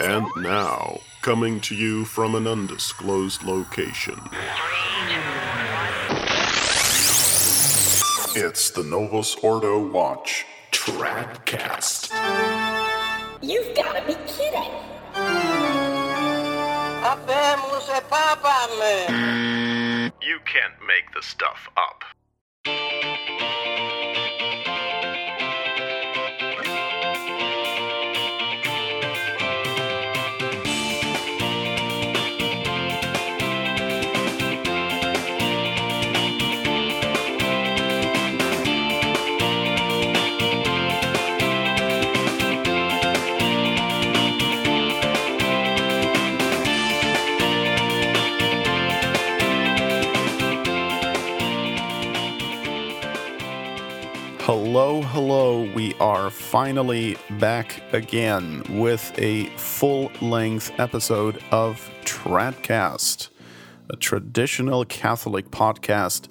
And now, coming to you from an undisclosed location, it's the Novus Ordo Watch Tradcast. You've got to be kidding. Habemos e papame. You can't make the stuff up. Hello, hello. We are finally back again with a full length episode of Tradcast, a traditional Catholic podcast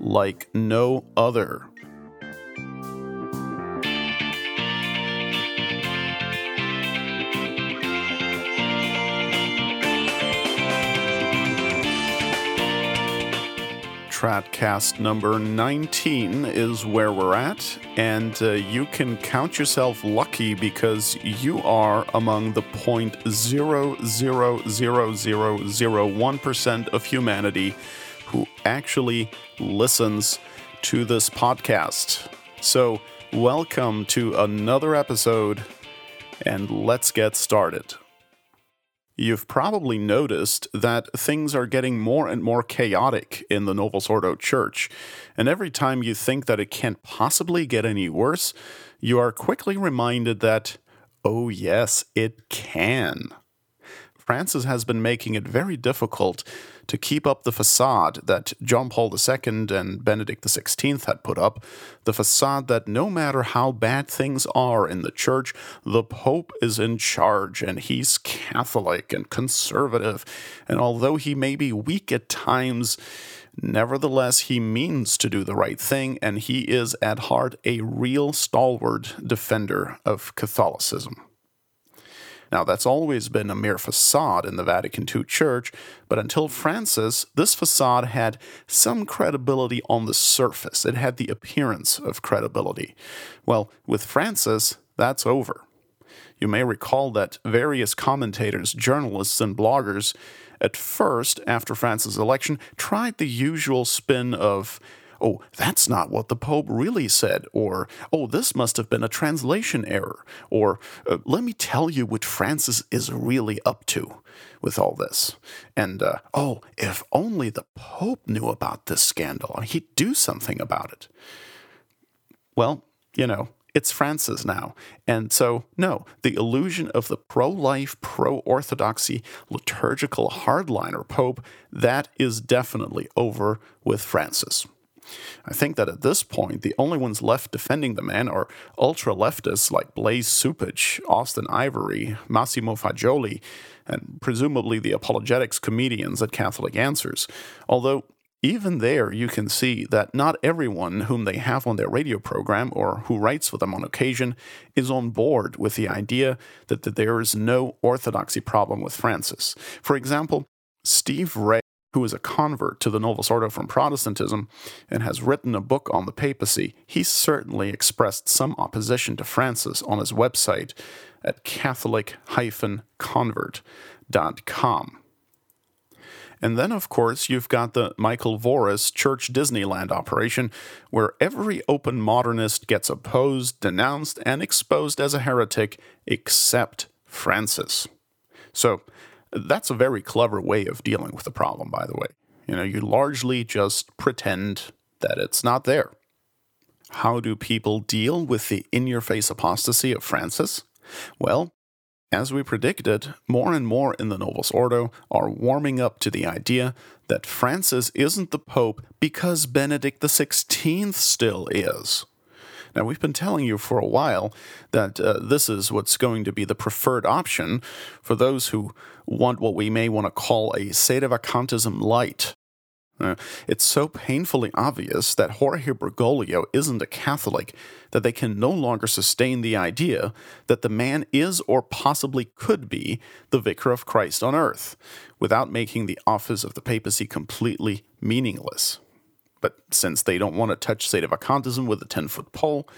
like no other. Tradcast number 19 is where we're at, and uh, you can count yourself lucky because you are among the 0.0000001% of humanity who actually listens to this podcast. So, welcome to another episode, and let's get started. You've probably noticed that things are getting more and more chaotic in the Novus Ordo Church, and every time you think that it can't possibly get any worse, you are quickly reminded that, oh, yes, it can. Francis has been making it very difficult to keep up the facade that John Paul II and Benedict XVI had put up, the facade that no matter how bad things are in the church, the Pope is in charge and he's Catholic and conservative. And although he may be weak at times, Nevertheless, he means to do the right thing, and he is at heart a real stalwart defender of Catholicism. Now, that's always been a mere facade in the Vatican II Church, but until Francis, this facade had some credibility on the surface. It had the appearance of credibility. Well, with Francis, that's over. You may recall that various commentators, journalists, and bloggers at first, after Francis' election, tried the usual spin of oh, that's not what the Pope really said, or oh, this must have been a translation error, or uh, let me tell you what Francis is really up to with all this. And uh, oh, if only the Pope knew about this scandal, he'd do something about it. Well, you know, it's Francis now. And so, no, the illusion of the pro life, pro orthodoxy, liturgical hardliner Pope, that is definitely over with Francis. I think that at this point, the only ones left defending the man are ultra leftists like Blaise Cupich, Austen Ivereigh, Massimo Faggioli, and presumably the apologetics comedians at Catholic Answers. Although, even there, you can see that not everyone whom they have on their radio program or who writes for them on occasion is on board with the idea that, that there is no orthodoxy problem with Francis. For example, Steve Ray who is a convert to the Novus Ordo from Protestantism and has written a book on the papacy, he certainly expressed some opposition to Francis on his website at catholic-convert.com. And then, of course, you've got the Michael Voris Church Disneyland operation, where every open modernist gets opposed, denounced, and exposed as a heretic except Francis. So, that's a very clever way of dealing with the problem, by the way. You know, you largely just pretend that it's not there. How do people deal with the in your face apostasy of Francis? Well, as we predicted, more and more in the Novus Ordo are warming up to the idea that Francis isn't the Pope because Benedict XVI still is. Now, we've been telling you for a while that uh, this is what's going to be the preferred option for those who want what we may want to call a sedevacantism light. Uh, it's so painfully obvious that Jorge Bergoglio isn't a Catholic that they can no longer sustain the idea that the man is or possibly could be the vicar of Christ on earth, without making the office of the papacy completely meaningless. But since they don't want to touch sedevacantism with a 10 foot pole,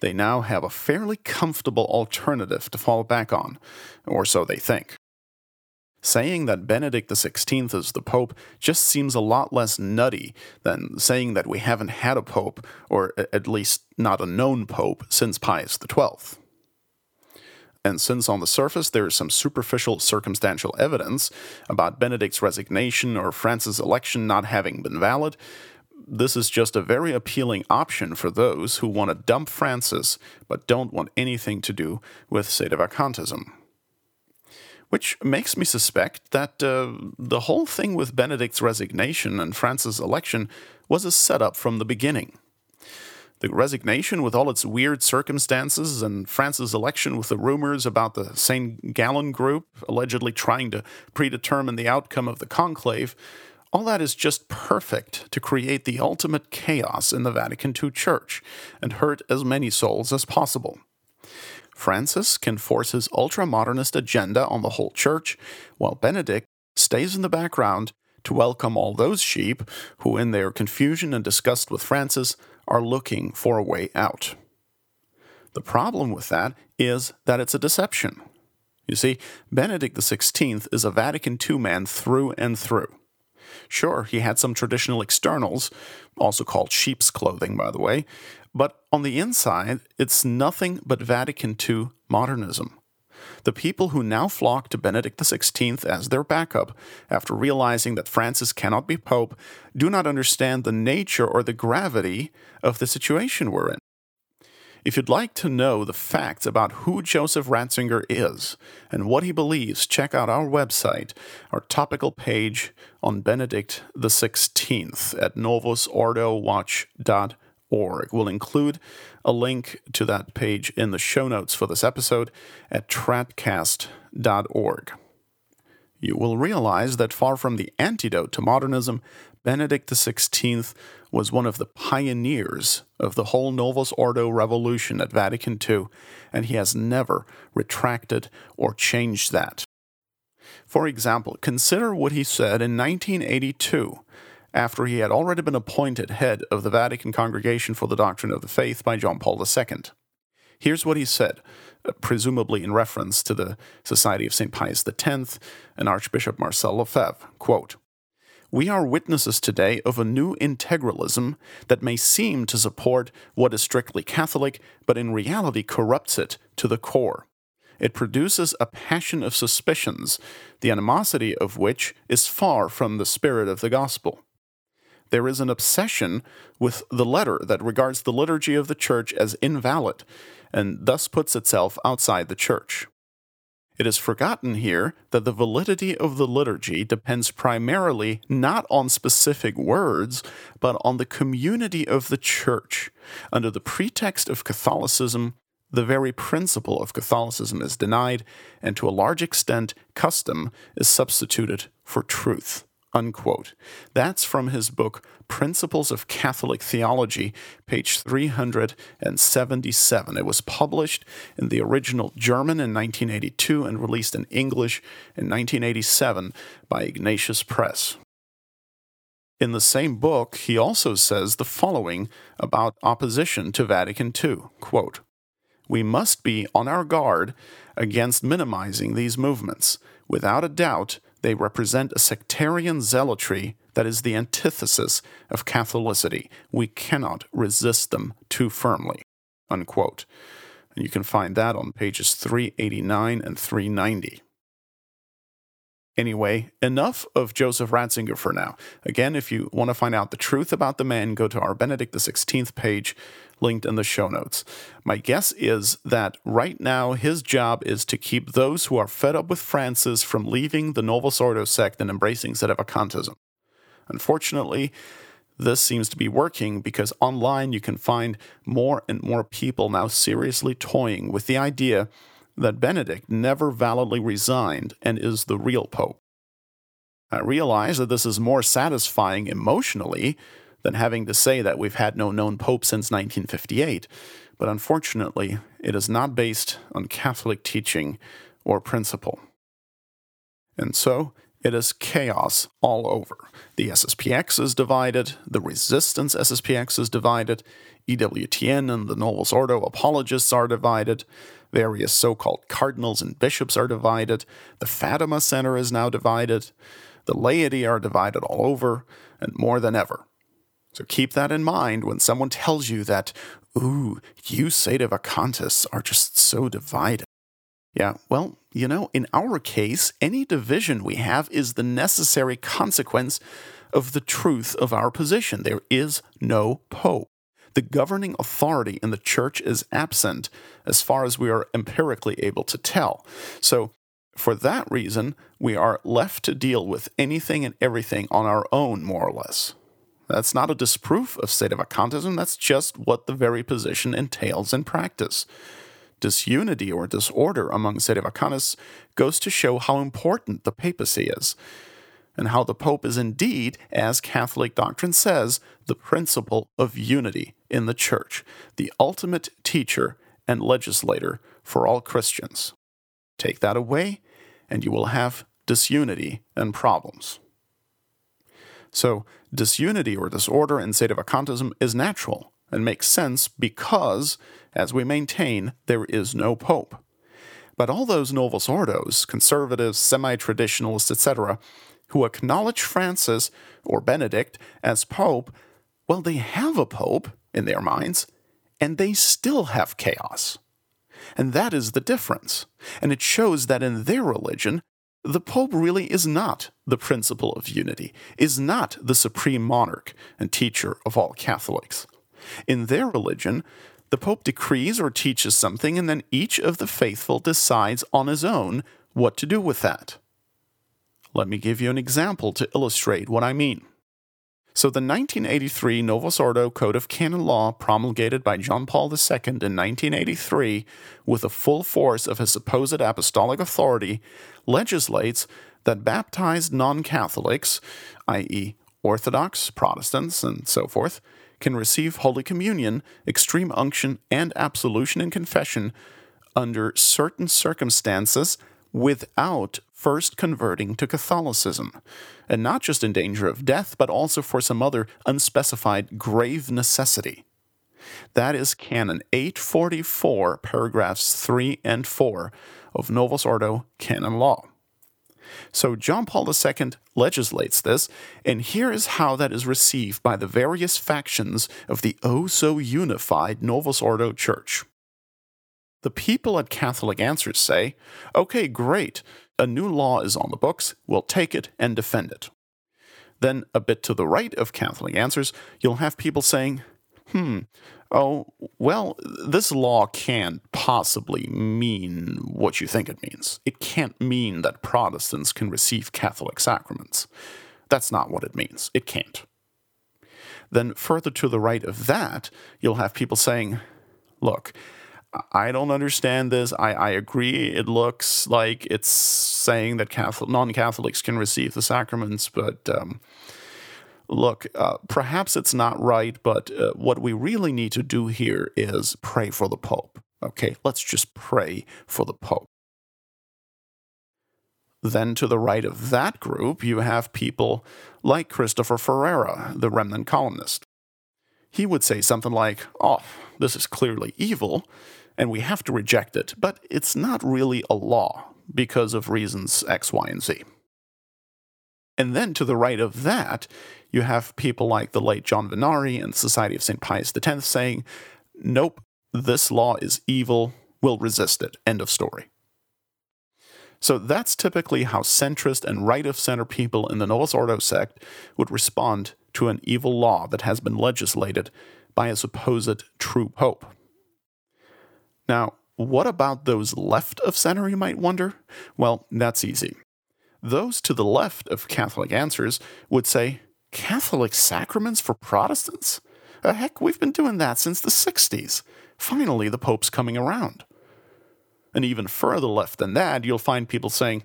they now have a fairly comfortable alternative to fall back on, or so they think. Saying that Benedict XVI is the Pope just seems a lot less nutty than saying that we haven't had a Pope, or at least not a known Pope, since Pius XII. And since on the surface there is some superficial circumstantial evidence about Benedict's resignation or Francis' election not having been valid, this is just a very appealing option for those who want to dump Francis but don't want anything to do with sedevacantism. Which makes me suspect that uh, the whole thing with Benedict's resignation and Francis' election was a setup from the beginning. The resignation, with all its weird circumstances, and Francis' election with the rumors about the St. Gallen group allegedly trying to predetermine the outcome of the conclave, all that is just perfect to create the ultimate chaos in the Vatican II Church and hurt as many souls as possible. Francis can force his ultra modernist agenda on the whole church, while Benedict stays in the background to welcome all those sheep who, in their confusion and disgust with Francis, are looking for a way out. The problem with that is that it's a deception. You see, Benedict XVI is a Vatican II man through and through. Sure, he had some traditional externals, also called sheep's clothing, by the way, but on the inside, it's nothing but Vatican II modernism. The people who now flock to Benedict XVI as their backup, after realizing that Francis cannot be Pope, do not understand the nature or the gravity of the situation we're in. If you'd like to know the facts about who Joseph Ratzinger is and what he believes, check out our website, our topical page on Benedict XVI at novusordowatch.org. We'll include a link to that page in the show notes for this episode at tradcast.org. You will realize that far from the antidote to modernism, Benedict XVI was one of the pioneers of the whole Novus Ordo revolution at Vatican II, and he has never retracted or changed that. For example, consider what he said in 1982, after he had already been appointed head of the Vatican Congregation for the Doctrine of the Faith by John Paul II. Here's what he said, uh, presumably in reference to the Society of St. Pius X and Archbishop Marcel Lefebvre. Quote, we are witnesses today of a new integralism that may seem to support what is strictly Catholic, but in reality corrupts it to the core. It produces a passion of suspicions, the animosity of which is far from the spirit of the gospel. There is an obsession with the letter that regards the liturgy of the Church as invalid, and thus puts itself outside the Church. It is forgotten here that the validity of the liturgy depends primarily not on specific words, but on the community of the Church. Under the pretext of Catholicism, the very principle of Catholicism is denied, and to a large extent, custom is substituted for truth unquote. That's from his book Principles of Catholic Theology, page 377. It was published in the original German in 1982 and released in English in 1987 by Ignatius Press. In the same book, he also says the following about opposition to Vatican II quote, We must be on our guard against minimizing these movements. Without a doubt, they represent a sectarian zealotry that is the antithesis of Catholicity. We cannot resist them too firmly. Unquote. And you can find that on pages 389 and 390. Anyway, enough of Joseph Ratzinger for now. Again, if you want to find out the truth about the man, go to our Benedict XVI page linked in the show notes. My guess is that right now his job is to keep those who are fed up with Francis from leaving the Novus Ordo sect and embracing Sedevacantism. Unfortunately, this seems to be working because online you can find more and more people now seriously toying with the idea that Benedict never validly resigned and is the real pope. I realize that this is more satisfying emotionally than having to say that we've had no known pope since 1958, but unfortunately, it is not based on Catholic teaching or principle. And so, it is chaos all over. The SSPX is divided, the resistance SSPX is divided, EWTN and the Novus Ordo apologists are divided, various so called cardinals and bishops are divided, the Fatima Center is now divided, the laity are divided all over, and more than ever. So keep that in mind when someone tells you that, ooh, you Sedevacantists are just so divided. Yeah, well, you know, in our case, any division we have is the necessary consequence of the truth of our position. There is no Pope. The governing authority in the church is absent as far as we are empirically able to tell. So, for that reason, we are left to deal with anything and everything on our own, more or less. That's not a disproof of sedevacantism, that's just what the very position entails in practice. Disunity or disorder among sedevacantists goes to show how important the papacy is, and how the Pope is indeed, as Catholic doctrine says, the principle of unity in the Church, the ultimate teacher and legislator for all Christians. Take that away, and you will have disunity and problems. So, disunity or disorder in state of sedevacantism is natural and makes sense because, as we maintain, there is no pope. But all those Novus Ordos, conservatives, semi traditionalists, etc., who acknowledge Francis or Benedict as pope, well, they have a pope in their minds, and they still have chaos. And that is the difference. And it shows that in their religion, the Pope really is not the principle of unity, is not the supreme monarch and teacher of all Catholics. In their religion, the Pope decrees or teaches something, and then each of the faithful decides on his own what to do with that. Let me give you an example to illustrate what I mean. So, the 1983 Novus Ordo Code of Canon Law, promulgated by John Paul II in 1983, with the full force of his supposed apostolic authority, legislates that baptized non Catholics, i.e., Orthodox, Protestants, and so forth, can receive Holy Communion, extreme unction, and absolution and confession under certain circumstances without first converting to Catholicism, and not just in danger of death, but also for some other unspecified grave necessity. That is Canon 844, paragraphs 3 and 4 of Novus Ordo Canon Law. So John Paul II legislates this, and here is how that is received by the various factions of the oh so unified Novus Ordo Church. The people at Catholic Answers say, okay, great, a new law is on the books, we'll take it and defend it. Then, a bit to the right of Catholic Answers, you'll have people saying, hmm, oh, well, this law can't possibly mean what you think it means. It can't mean that Protestants can receive Catholic sacraments. That's not what it means. It can't. Then, further to the right of that, you'll have people saying, look, I don't understand this. I, I agree. It looks like it's saying that Catholic, non-Catholics can receive the sacraments, but um, look, uh, perhaps it's not right. But uh, what we really need to do here is pray for the Pope. Okay, let's just pray for the Pope. Then to the right of that group, you have people like Christopher Ferrara, the remnant columnist. He would say something like, Oh, this is clearly evil and we have to reject it, but it's not really a law because of reasons X, Y, and Z. And then to the right of that, you have people like the late John Vennari and Society of St. Pius X saying, nope, this law is evil, we'll resist it. End of story. So that's typically how centrist and right of center people in the Novus Ordo sect would respond to an evil law that has been legislated by a supposed true pope. Now, what about those left of center, you might wonder? Well, that's easy. Those to the left of Catholic Answers would say, Catholic sacraments for Protestants? Uh, heck, we've been doing that since the 60s. Finally, the Pope's coming around. And even further left than that, you'll find people saying,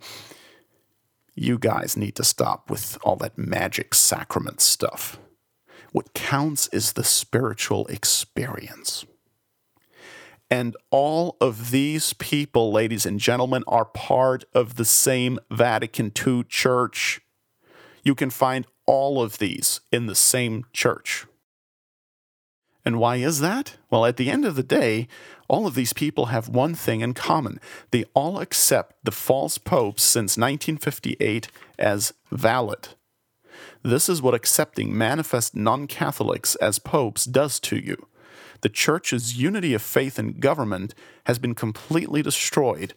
You guys need to stop with all that magic sacrament stuff. What counts is the spiritual experience. And all of these people, ladies and gentlemen, are part of the same Vatican II church. You can find all of these in the same church. And why is that? Well, at the end of the day, all of these people have one thing in common. They all accept the false popes since 1958 as valid. This is what accepting manifest non Catholics as popes does to you the church's unity of faith and government has been completely destroyed,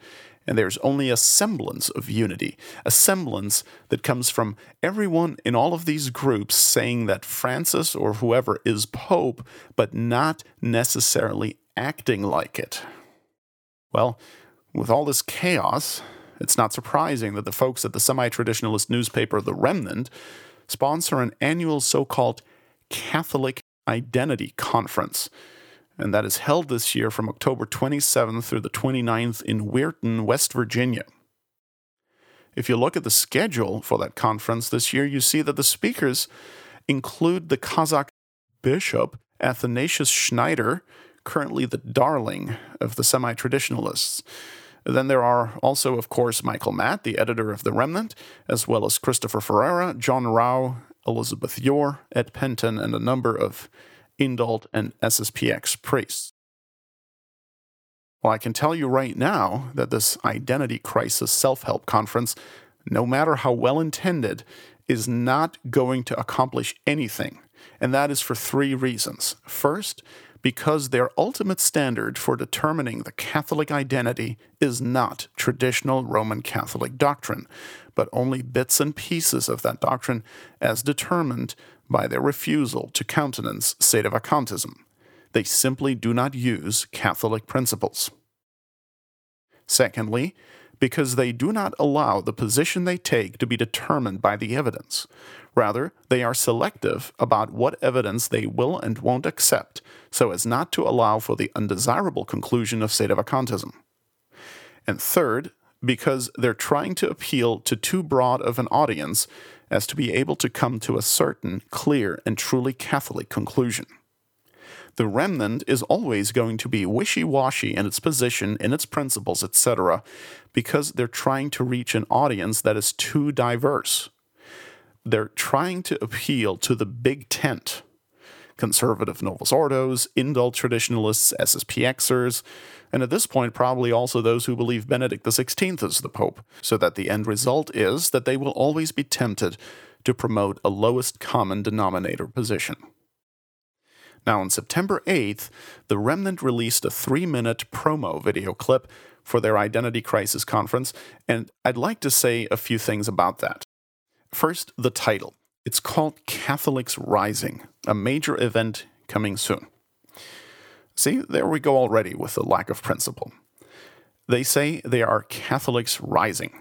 and there's only a semblance of unity, a semblance that comes from everyone in all of these groups saying that Francis or whoever is Pope, but not necessarily acting like it. Well, with all this chaos, it's not surprising that the folks at the semi traditionalist newspaper The Remnant sponsor an annual so called Catholic Identity Conference and that is held this year from October 27th through the 29th in Weirton, West Virginia. If you look at the schedule for that conference this year, you see that the speakers include the Kazakh bishop Athanasius Schneider, currently the darling of the semi traditionalists. Then there are also, of course, Michael Matt, the editor of The Remnant, as well as Christopher Ferrara, John Rao, Elizabeth Yore, Ed Pentin, and a number of Indult, and SSPX priests. Well, I can tell you right now that this identity crisis self help conference, no matter how well intended, is not going to accomplish anything. And that is for three reasons. First, because their ultimate standard for determining the Catholic identity is not traditional Roman Catholic doctrine, but only bits and pieces of that doctrine as determined by their refusal to countenance sedevacantism. They simply do not use Catholic principles. Secondly, because they do not allow the position they take to be determined by the evidence. Rather, they are selective about what evidence they will and won't accept so as not to allow for the undesirable conclusion of sedevacantism. And third, because they're trying to appeal to too broad of an audience as to be able to come to a certain, clear, and truly Catholic conclusion. The remnant is always going to be wishy washy in its position, in its principles, etc., because they're trying to reach an audience that is too diverse. They're trying to appeal to the big tent conservative Novus Ordos, indult traditionalists, SSPXers, and at this point, probably also those who believe Benedict XVI is the Pope, so that the end result is that they will always be tempted to promote a lowest common denominator position. Now, on September 8th, the Remnant released a three minute promo video clip for their Identity Crisis conference, and I'd like to say a few things about that. First, the title. It's called Catholics Rising, a major event coming soon. See, there we go already with the lack of principle. They say they are Catholics rising.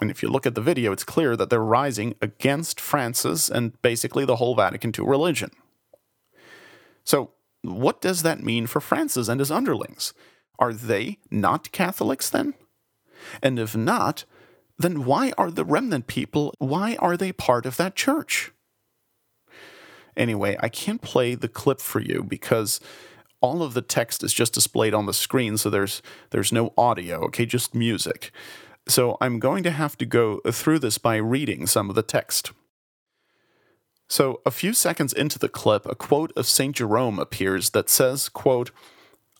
And if you look at the video, it's clear that they're rising against Francis and basically the whole Vatican II religion. So, what does that mean for Francis and his underlings? Are they not Catholics then? And if not, then why are the remnant people, why are they part of that church? Anyway, I can't play the clip for you because all of the text is just displayed on the screen, so there's there's no audio, okay, just music. So I'm going to have to go through this by reading some of the text. So a few seconds into the clip, a quote of St. Jerome appears that says, quote,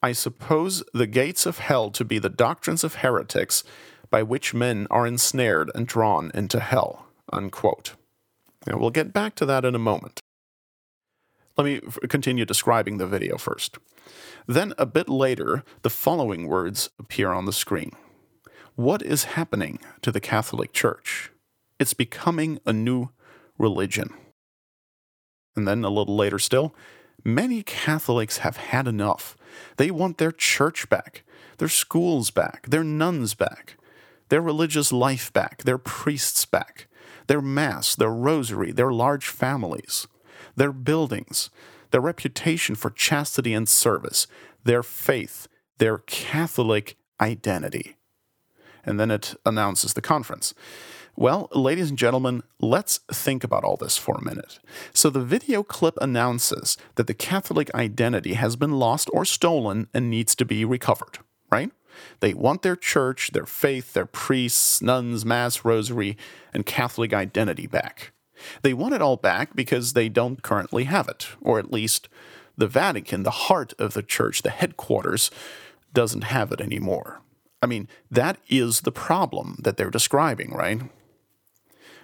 I suppose the gates of hell to be the doctrines of heretics by which men are ensnared and drawn into hell. Unquote. Now, we'll get back to that in a moment. Let me continue describing the video first. Then, a bit later, the following words appear on the screen What is happening to the Catholic Church? It's becoming a new religion. And then, a little later still, many Catholics have had enough. They want their church back, their schools back, their nuns back, their religious life back, their priests back, their Mass, their rosary, their large families their buildings, their reputation for chastity and service, their faith, their Catholic identity. and then it announces the conference. Well, ladies and gentlemen, let's think about all this for a minute. So, the video clip announces that the Catholic identity has been lost or stolen and needs to be recovered, right? They want their church, their faith, their priests, nuns, mass, rosary, and Catholic identity back. They want it all back because they don't currently have it, or at least the Vatican, the heart of the church, the headquarters, doesn't have it anymore. I mean, that is the problem that they're describing, right?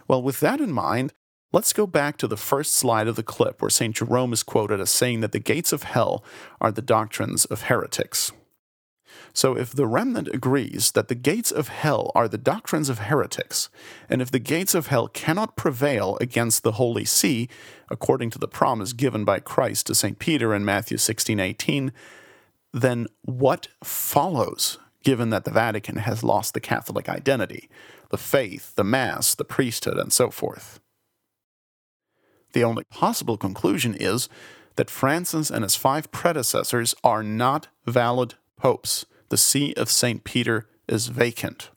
Well, with that in mind, let's go back to the first slide of the clip where St. Jerome is quoted as saying that the gates of hell are the doctrines of heretics. So, if the remnant agrees that the gates of hell are the doctrines of heretics, and if the gates of hell cannot prevail against the Holy See, according to the promise given by Christ to St. Peter in Matthew 16 18, then what follows, given that the Vatican has lost the Catholic identity, the faith, the Mass, the priesthood, and so forth? The only possible conclusion is that Francis and his five predecessors are not valid popes the See of St. Peter is vacant.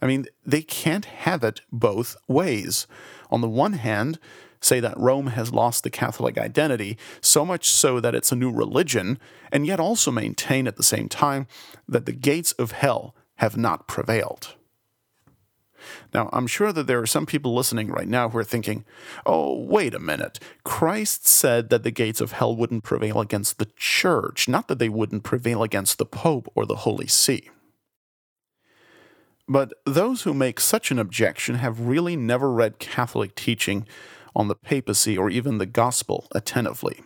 I mean, they can't have it both ways. On the one hand, say that Rome has lost the Catholic identity, so much so that it's a new religion, and yet also maintain at the same time that the gates of hell have not prevailed. Now, I'm sure that there are some people listening right now who are thinking, oh, wait a minute. Christ said that the gates of hell wouldn't prevail against the church, not that they wouldn't prevail against the Pope or the Holy See. But those who make such an objection have really never read Catholic teaching on the papacy or even the gospel attentively.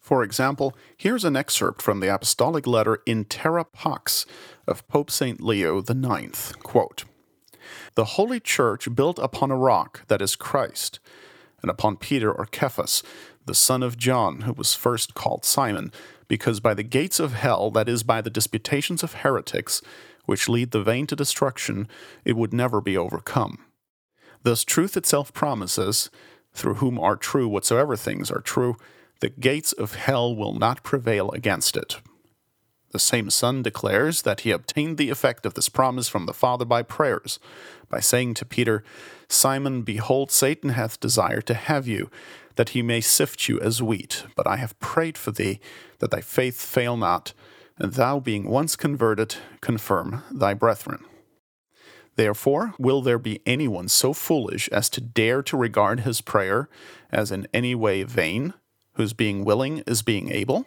For example, here's an excerpt from the apostolic letter In Terra Pax of Pope St. Leo IX. Quote, the Holy Church built upon a rock that is Christ, and upon Peter or Cephas, the son of John, who was first called Simon, because by the gates of hell, that is, by the disputations of heretics, which lead the vain to destruction, it would never be overcome. Thus, truth itself promises, through whom are true whatsoever things are true, the gates of hell will not prevail against it. The same Son declares that he obtained the effect of this promise from the Father by prayers, by saying to Peter, Simon, behold, Satan hath desired to have you, that he may sift you as wheat. But I have prayed for thee, that thy faith fail not, and thou, being once converted, confirm thy brethren. Therefore, will there be anyone so foolish as to dare to regard his prayer as in any way vain, whose being willing is being able?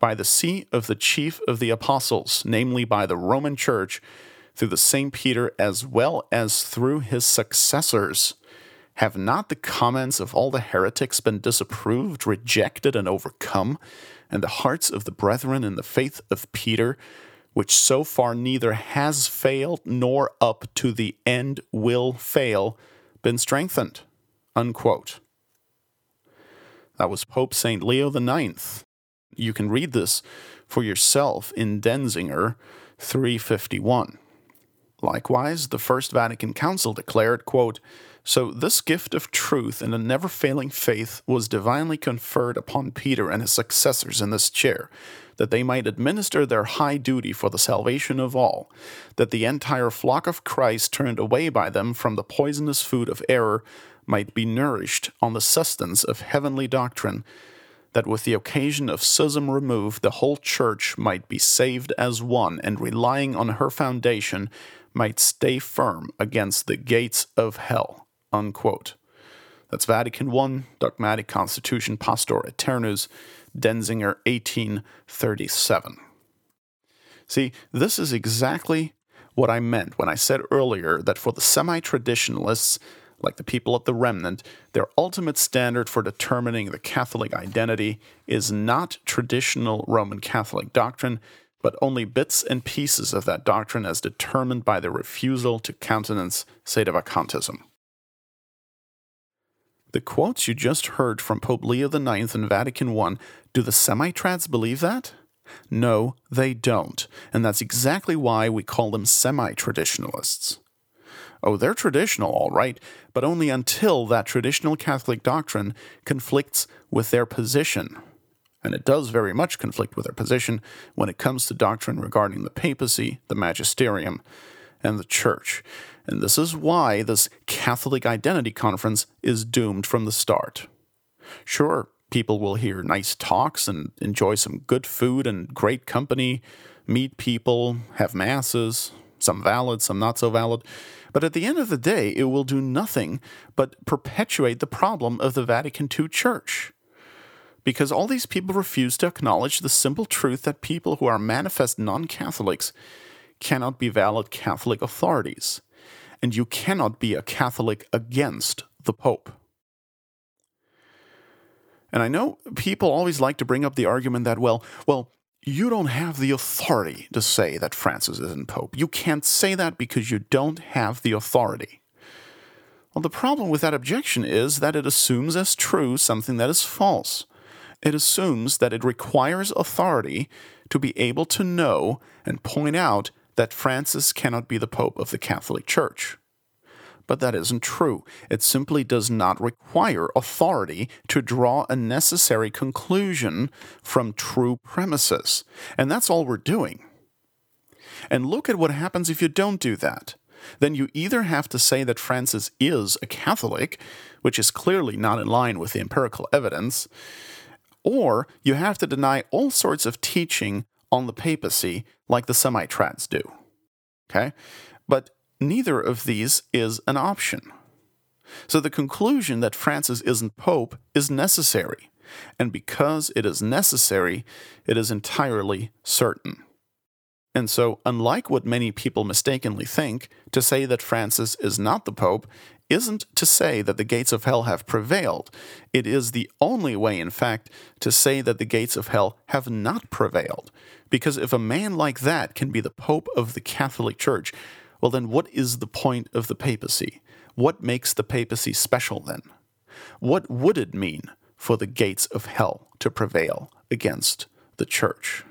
By the see of the chief of the apostles, namely by the Roman Church, through the same Peter as well as through his successors. Have not the comments of all the heretics been disapproved, rejected, and overcome? And the hearts of the brethren in the faith of Peter, which so far neither has failed nor up to the end will fail, been strengthened? Unquote. That was Pope St. Leo IX you can read this for yourself in Denzinger 351. Likewise, the First Vatican Council declared, quote, So this gift of truth and a never failing faith was divinely conferred upon Peter and his successors in this chair, that they might administer their high duty for the salvation of all, that the entire flock of Christ turned away by them from the poisonous food of error might be nourished on the sustenance of heavenly doctrine that with the occasion of schism removed, the whole church might be saved as one, and relying on her foundation, might stay firm against the gates of hell. Unquote. That's Vatican I, Dogmatic Constitution Pastor Aeternus, Denzinger, 1837. See, this is exactly what I meant when I said earlier that for the semi traditionalists, like the people of the remnant, their ultimate standard for determining the Catholic identity is not traditional Roman Catholic doctrine, but only bits and pieces of that doctrine as determined by their refusal to countenance sedevacantism. The quotes you just heard from Pope Leo IX in Vatican I, do the semi trads believe that? No, they don't, and that's exactly why we call them semi traditionalists. Oh, they're traditional, all right, but only until that traditional Catholic doctrine conflicts with their position. and it does very much conflict with their position when it comes to doctrine regarding the papacy, the magisterium, and the church. And this is why this Catholic Identity Conference is doomed from the start. Sure, people will hear nice talks and enjoy some good food and great company, meet people, have masses, some valid, some not so valid. But at the end of the day, it will do nothing but perpetuate the problem of the Vatican II Church. Because all these people refuse to acknowledge the simple truth that people who are manifest non Catholics cannot be valid Catholic authorities. And you cannot be a Catholic against the Pope. And I know people always like to bring up the argument that, well, well, you don't have the authority to say that Francis isn't Pope. You can't say that because you don't have the authority. Well, the problem with that objection is that it assumes as true something that is false. It assumes that it requires authority to be able to know and point out that Francis cannot be the Pope of the Catholic Church but that isn't true. It simply does not require authority to draw a necessary conclusion from true premises. And that's all we're doing. And look at what happens if you don't do that. Then you either have to say that Francis is a Catholic, which is clearly not in line with the empirical evidence, or you have to deny all sorts of teaching on the papacy like the semi trads do. Okay? But neither of these is an option. So the conclusion that Francis isn't Pope is necessary, and because it is necessary, it is entirely certain. And so, unlike what many people mistakenly think, to say that Francis is not the Pope isn't to say that the gates of hell have prevailed. It is the only way, in fact, to say that the gates of hell have not prevailed. Because if a man like that can be the Pope of the Catholic Church, well, then what is the point of the papacy? What makes the papacy special then? What would it mean for the gates of hell to prevail against the church?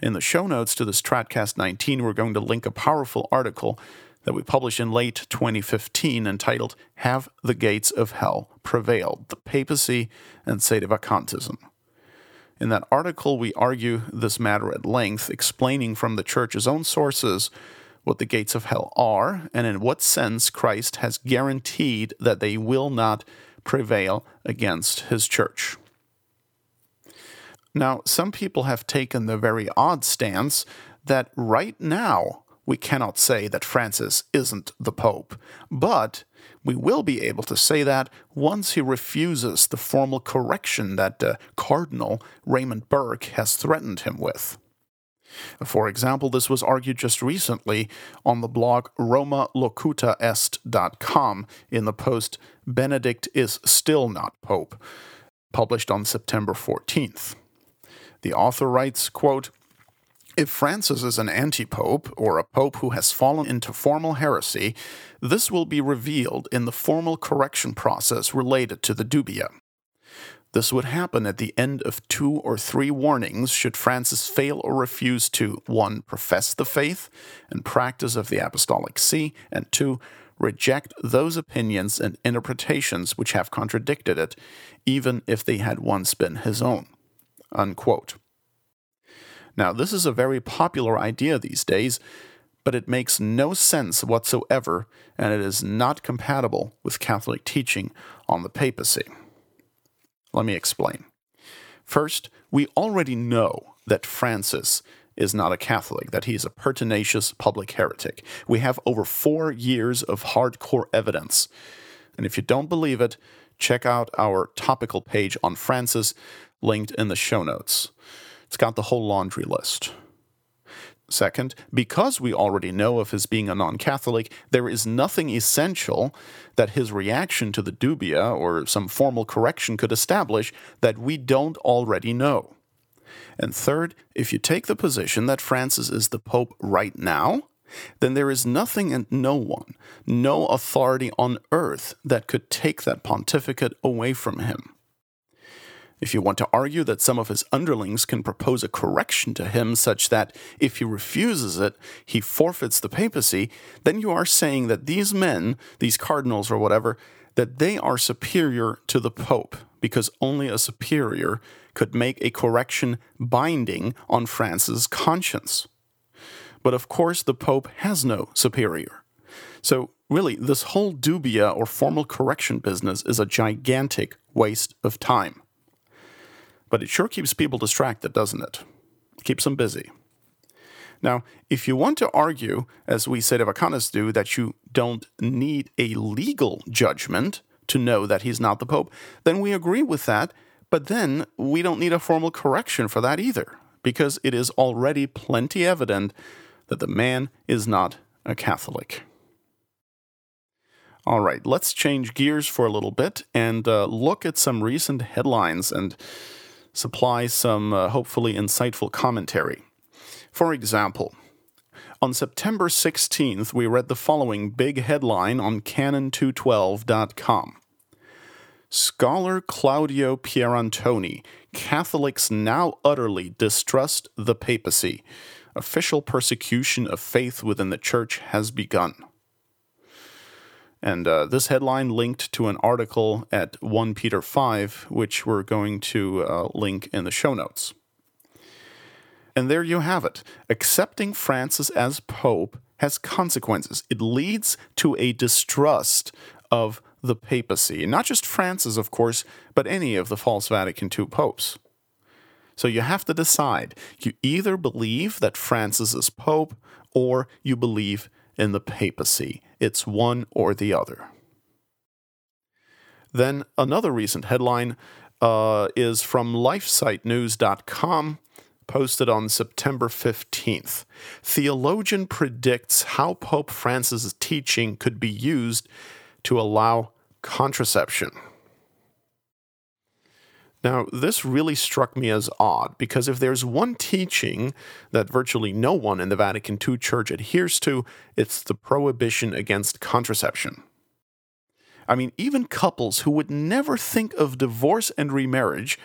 In the show notes to this Tradcast 19, we're going to link a powerful article that we published in late 2015 entitled Have the Gates of Hell Prevailed? The Papacy and Sedevacantism. In that article, we argue this matter at length, explaining from the Church's own sources what the gates of hell are and in what sense Christ has guaranteed that they will not prevail against his church. Now, some people have taken the very odd stance that right now we cannot say that Francis isn't the Pope, but we will be able to say that once he refuses the formal correction that uh, Cardinal Raymond Burke has threatened him with. For example, this was argued just recently on the blog RomaLocutaEst.com in the post Benedict is Still Not Pope, published on September 14th. The author writes, quote, if Francis is an anti pope, or a pope who has fallen into formal heresy, this will be revealed in the formal correction process related to the dubia. This would happen at the end of two or three warnings should Francis fail or refuse to 1. profess the faith and practice of the Apostolic See, and 2. reject those opinions and interpretations which have contradicted it, even if they had once been his own. Unquote. Now, this is a very popular idea these days, but it makes no sense whatsoever, and it is not compatible with Catholic teaching on the papacy. Let me explain. First, we already know that Francis is not a Catholic, that he is a pertinacious public heretic. We have over four years of hardcore evidence. And if you don't believe it, check out our topical page on Francis, linked in the show notes. It's got the whole laundry list. Second, because we already know of his being a non Catholic, there is nothing essential that his reaction to the dubia or some formal correction could establish that we don't already know. And third, if you take the position that Francis is the Pope right now, then there is nothing and no one, no authority on earth that could take that pontificate away from him. If you want to argue that some of his underlings can propose a correction to him such that if he refuses it, he forfeits the papacy, then you are saying that these men, these cardinals or whatever, that they are superior to the pope because only a superior could make a correction binding on Francis' conscience. But of course, the Pope has no superior. So, really, this whole dubia or formal correction business is a gigantic waste of time. But it sure keeps people distracted, doesn't it? Keeps them busy. Now, if you want to argue, as we Sedevacantists do, that you don't need a legal judgment to know that he's not the Pope, then we agree with that, but then we don't need a formal correction for that either, because it is already plenty evident that the man is not a Catholic. All right, let's change gears for a little bit and uh, look at some recent headlines and supply some uh, hopefully insightful commentary. For example, on September 16th, we read the following big headline on Canon212.com. Scholar Claudio Pierantoni, Catholics now utterly distrust the papacy. Official persecution of faith within the church has begun. And uh, this headline linked to an article at 1 Peter 5, which we're going to uh, link in the show notes. And there you have it. Accepting Francis as Pope has consequences. It leads to a distrust of the papacy. Not just Francis, of course, but any of the false Vatican II popes. So you have to decide. You either believe that Francis is Pope or you believe in the papacy. It's one or the other. Then another recent headline uh, is from LifeSiteNews.com, posted on September 15th. Theologian predicts how Pope Francis' teaching could be used to allow contraception. Now, this really struck me as odd because if there's one teaching that virtually no one in the Vatican II Church adheres to, it's the prohibition against contraception. I mean, even couples who would never think of divorce and remarriage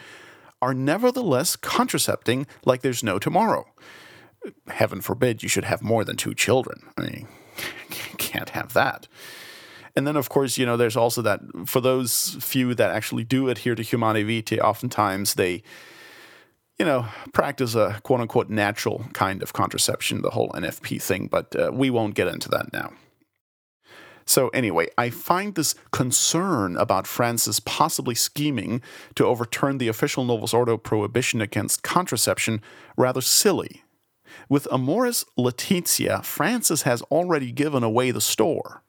are nevertheless contracepting like there's no tomorrow. Heaven forbid you should have more than two children. I mean, can't have that. And then, of course, you know, there's also that for those few that actually do adhere to Humanae Vitae, oftentimes they, you know, practice a quote unquote natural kind of contraception, the whole NFP thing, but uh, we won't get into that now. So, anyway, I find this concern about Francis possibly scheming to overturn the official Novus Ordo prohibition against contraception rather silly. With Amoris Laetitia, Francis has already given away the store.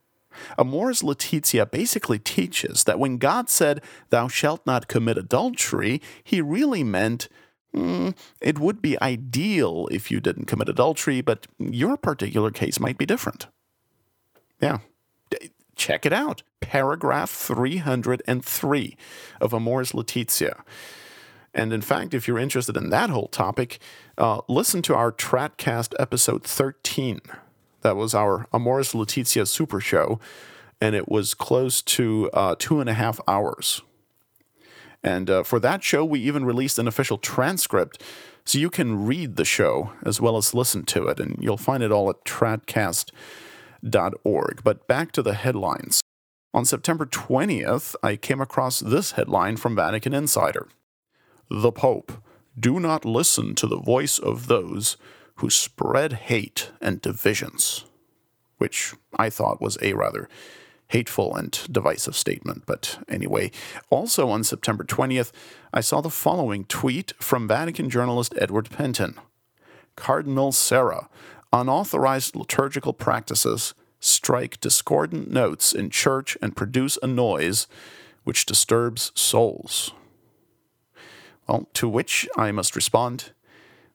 Amoris Laetitia basically teaches that when God said, Thou shalt not commit adultery, he really meant, mm, It would be ideal if you didn't commit adultery, but your particular case might be different. Yeah. Check it out. Paragraph 303 of Amoris Laetitia. And in fact, if you're interested in that whole topic, uh, listen to our Tradcast episode 13 that was our Amoris Laetitia Super Show, and it was close to uh, two and a half hours. And uh, for that show, we even released an official transcript so you can read the show as well as listen to it, and you'll find it all at tradcast.org. But back to the headlines. On September 20th, I came across this headline from Vatican Insider The Pope, do not listen to the voice of those who spread hate and divisions, which I thought was a rather hateful and divisive statement. But anyway, also on September 20th, I saw the following tweet from Vatican journalist Edward Pentin Cardinal Sarah, unauthorized liturgical practices strike discordant notes in church and produce a noise which disturbs souls. Well, to which I must respond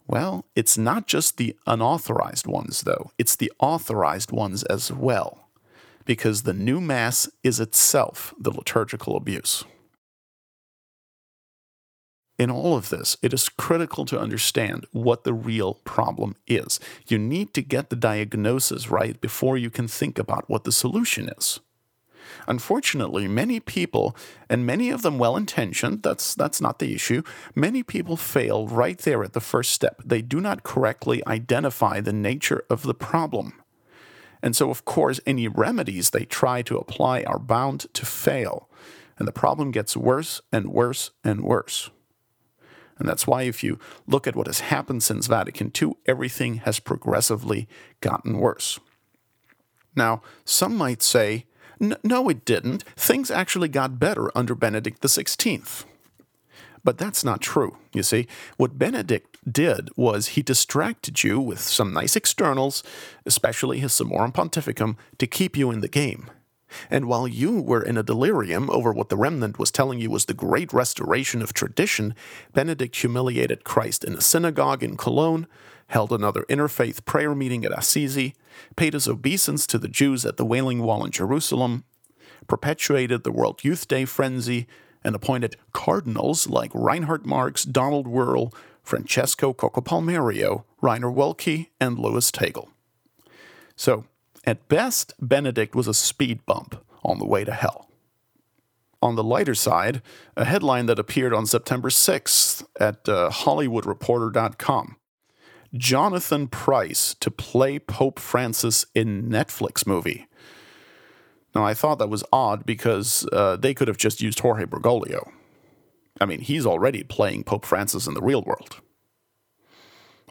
well, it's not just the unauthorized ones, though, it's the authorized ones as well, because the new Mass is itself the liturgical abuse. In all of this, it is critical to understand what the real problem is. You need to get the diagnosis right before you can think about what the solution is. Unfortunately, many people, and many of them well intentioned, that's, that's not the issue, many people fail right there at the first step. They do not correctly identify the nature of the problem. And so, of course, any remedies they try to apply are bound to fail. And the problem gets worse and worse and worse. And that's why, if you look at what has happened since Vatican II, everything has progressively gotten worse. Now, some might say, no, it didn't. Things actually got better under Benedict XVI. But that's not true, you see. What Benedict did was he distracted you with some nice externals, especially his Summorum Pontificum, to keep you in the game. And while you were in a delirium over what the remnant was telling you was the great restoration of tradition, Benedict humiliated Christ in a synagogue in Cologne, held another interfaith prayer meeting at Assisi, paid his obeisance to the Jews at the Wailing Wall in Jerusalem, perpetuated the World Youth Day frenzy, and appointed cardinals like Reinhard Marx, Donald Wuerl, Francesco Coccopalmerio, Rainer Woelki, and Louis Tagle. So, at best, Benedict was a speed bump on the way to hell. On the lighter side, a headline that appeared on September 6th at uh, HollywoodReporter.com Jonathan Pryce to play Pope Francis in Netflix movie. Now, I thought that was odd because uh, they could have just used Jorge Bergoglio. I mean, he's already playing Pope Francis in the real world.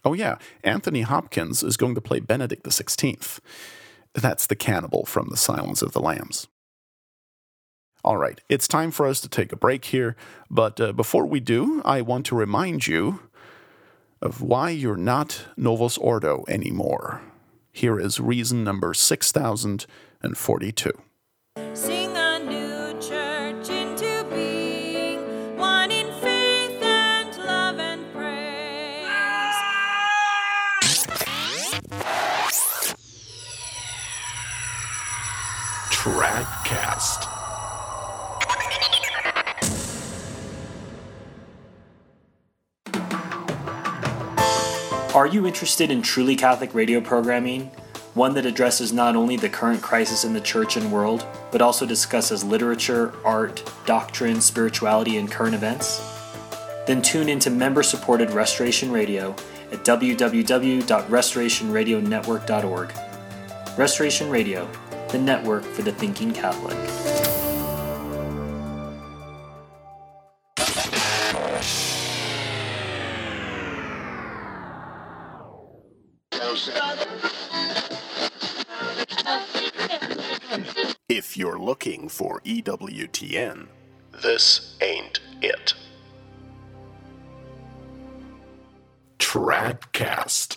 Oh, yeah, Anthony Hopkins is going to play Benedict XVI. That's the cannibal from The Silence of the Lambs. All right, it's time for us to take a break here, but uh, before we do, I want to remind you of why you're not Novus Ordo anymore. Here is reason number 6042. Sing a new church into being, one in faith and love and praise. Tradcast. Are you interested in truly Catholic radio programming? One that addresses not only the current crisis in the church and world, but also discusses literature, art, doctrine, spirituality, and current events? Then tune into member supported Restoration Radio at www.restorationradionetwork.org. Restoration Radio, the network for the thinking Catholic. For EWTN, this ain't it. Tradcast.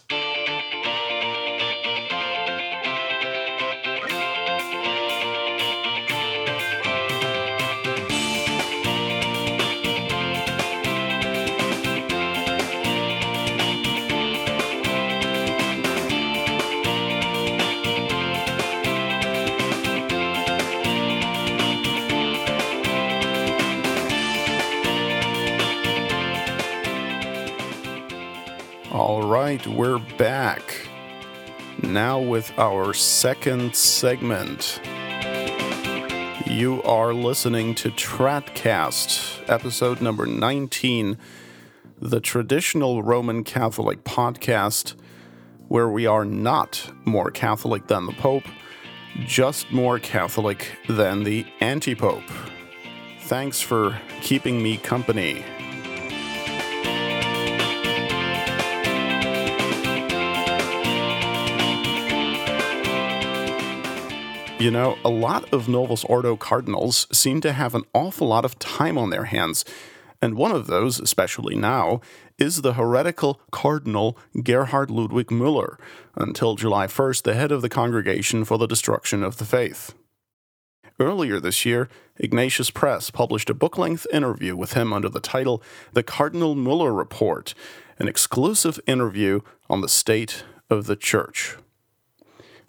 All right, we're back. Now with our second segment. You are listening to Tradcast, episode number 19, the traditional Roman Catholic podcast where we are not more Catholic than the Pope, just more Catholic than the anti Pope. Thanks for keeping me company. You know, a lot of Novus Ordo cardinals seem to have an awful lot of time on their hands, and one of those, especially now, is the heretical Cardinal Gerhard Ludwig Müller, until July 1st, the head of the Congregation for the Destruction of the Faith. Earlier this year, Ignatius Press published a book length interview with him under the title The Cardinal Müller Report, an exclusive interview on the state of the Church.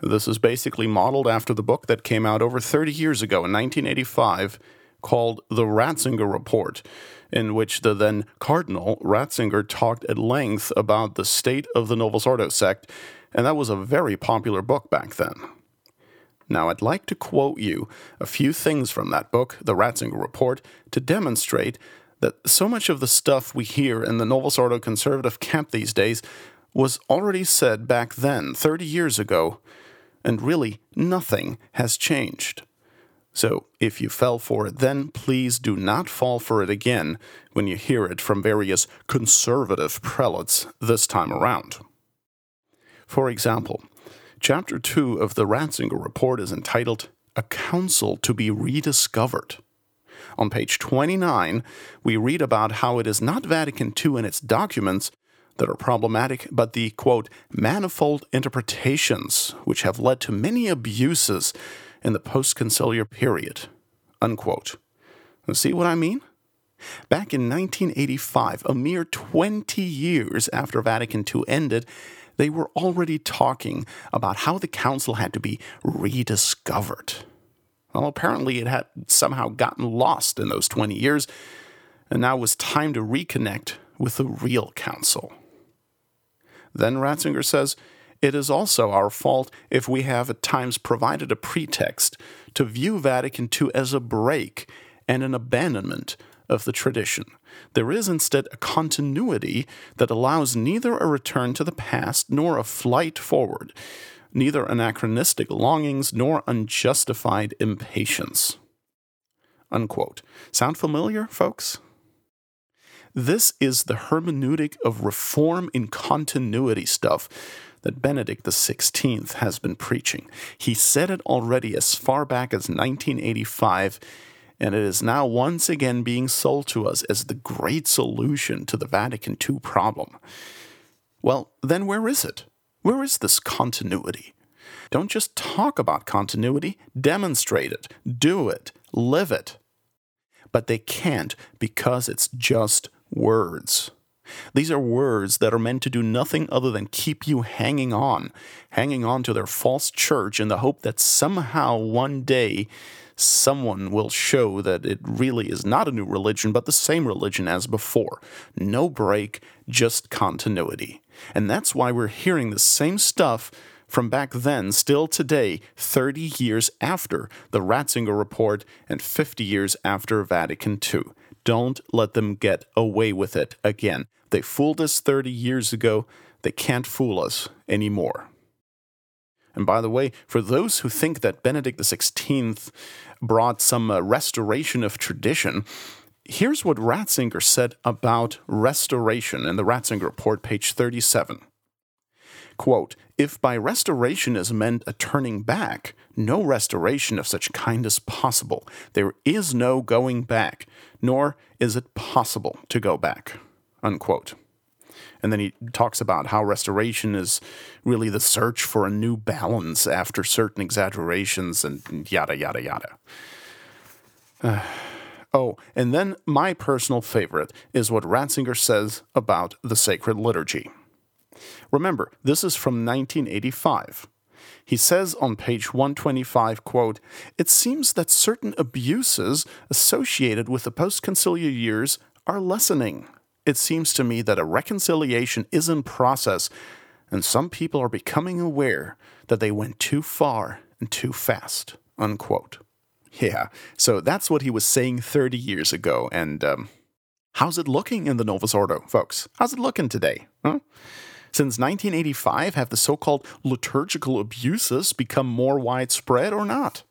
This is basically modeled after the book that came out over 30 years ago in 1985 called The Ratzinger Report, in which the then Cardinal Ratzinger talked at length about the state of the Novus Ordo sect, and that was a very popular book back then. Now, I'd like to quote you a few things from that book, The Ratzinger Report, to demonstrate that so much of the stuff we hear in the Novus Ordo conservative camp these days was already said back then, 30 years ago, and really nothing has changed. So if you fell for it then, please do not fall for it again when you hear it from various conservative prelates this time around. For example, chapter 2 of the Ratzinger report is entitled A Council to be Rediscovered. On page 29, we read about how it is not Vatican II and its documents that are problematic, but the quote, manifold interpretations which have led to many abuses in the post conciliar period. Unquote. See what I mean? Back in 1985, a mere 20 years after Vatican II ended, they were already talking about how the council had to be rediscovered. Well, apparently it had somehow gotten lost in those 20 years, and now was time to reconnect with the real council. Then Ratzinger says it is also our fault if we have at times provided a pretext to view Vatican II as a break and an abandonment of the tradition. There is instead a continuity that allows neither a return to the past nor a flight forward, neither anachronistic longings nor unjustified impatience. Unquote. Sound familiar, folks? This is the hermeneutic of reform in continuity stuff that Benedict XVI has been preaching. He said it already as far back as 1985, and it is now once again being sold to us as the great solution to the Vatican II problem. Well, then where is it? Where is this continuity? Don't just talk about continuity, demonstrate it, do it, live it. But they can't because it's just words. These are words that are meant to do nothing other than keep you hanging on, hanging on to their false church in the hope that somehow one day someone will show that it really is not a new religion, but the same religion as before. No break, just continuity. And that's why we're hearing the same stuff from back then, still today, 30 years after the Ratzinger Report and 50 years after Vatican II. Don't let them get away with it again. They fooled us 30 years ago. They can't fool us anymore. And by the way, for those who think that Benedict XVI brought some uh, restoration of tradition, here's what Ratzinger said about restoration in the Ratzinger Report, page 37. Quote, if by restoration is meant a turning back, no restoration of such kind is possible. There is no going back, nor is it possible to go back. Unquote. And then he talks about how restoration is really the search for a new balance after certain exaggerations and yada, yada, yada. Uh, oh, and then my personal favorite is what Ratzinger says about the sacred liturgy. Remember, this is from 1985. He says on page 125, quote, It seems that certain abuses associated with the post-conciliar years are lessening. It seems to me that a reconciliation is in process, and some people are becoming aware that they went too far and too fast. Unquote. Yeah, so that's what he was saying 30 years ago, and um, how's it looking in the Novus Ordo, folks? How's it looking today? Huh? Since 1985, have the so called liturgical abuses become more widespread or not?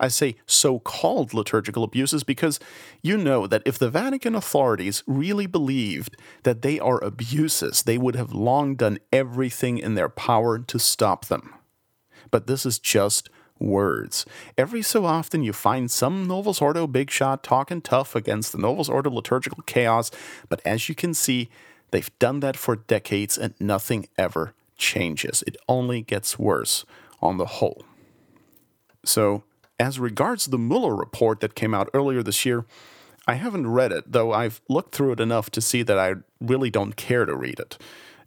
I say so called liturgical abuses because you know that if the Vatican authorities really believed that they are abuses, they would have long done everything in their power to stop them. But this is just words. Every so often you find some Novus Ordo big shot talking tough against the Novus Ordo liturgical chaos, but as you can see, They've done that for decades and nothing ever changes. It only gets worse on the whole. So, as regards the Mueller report that came out earlier this year, I haven't read it, though I've looked through it enough to see that I really don't care to read it.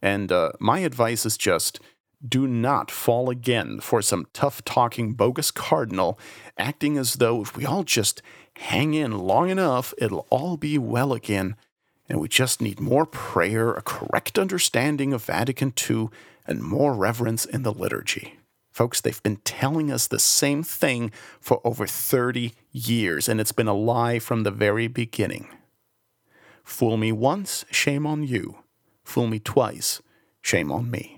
And uh, my advice is just do not fall again for some tough talking bogus cardinal acting as though if we all just hang in long enough, it'll all be well again and we just need more prayer, a correct understanding of Vatican II, and more reverence in the liturgy. Folks, they've been telling us the same thing for over 30 years, and it's been a lie from the very beginning. Fool me once, shame on you. Fool me twice, shame on me.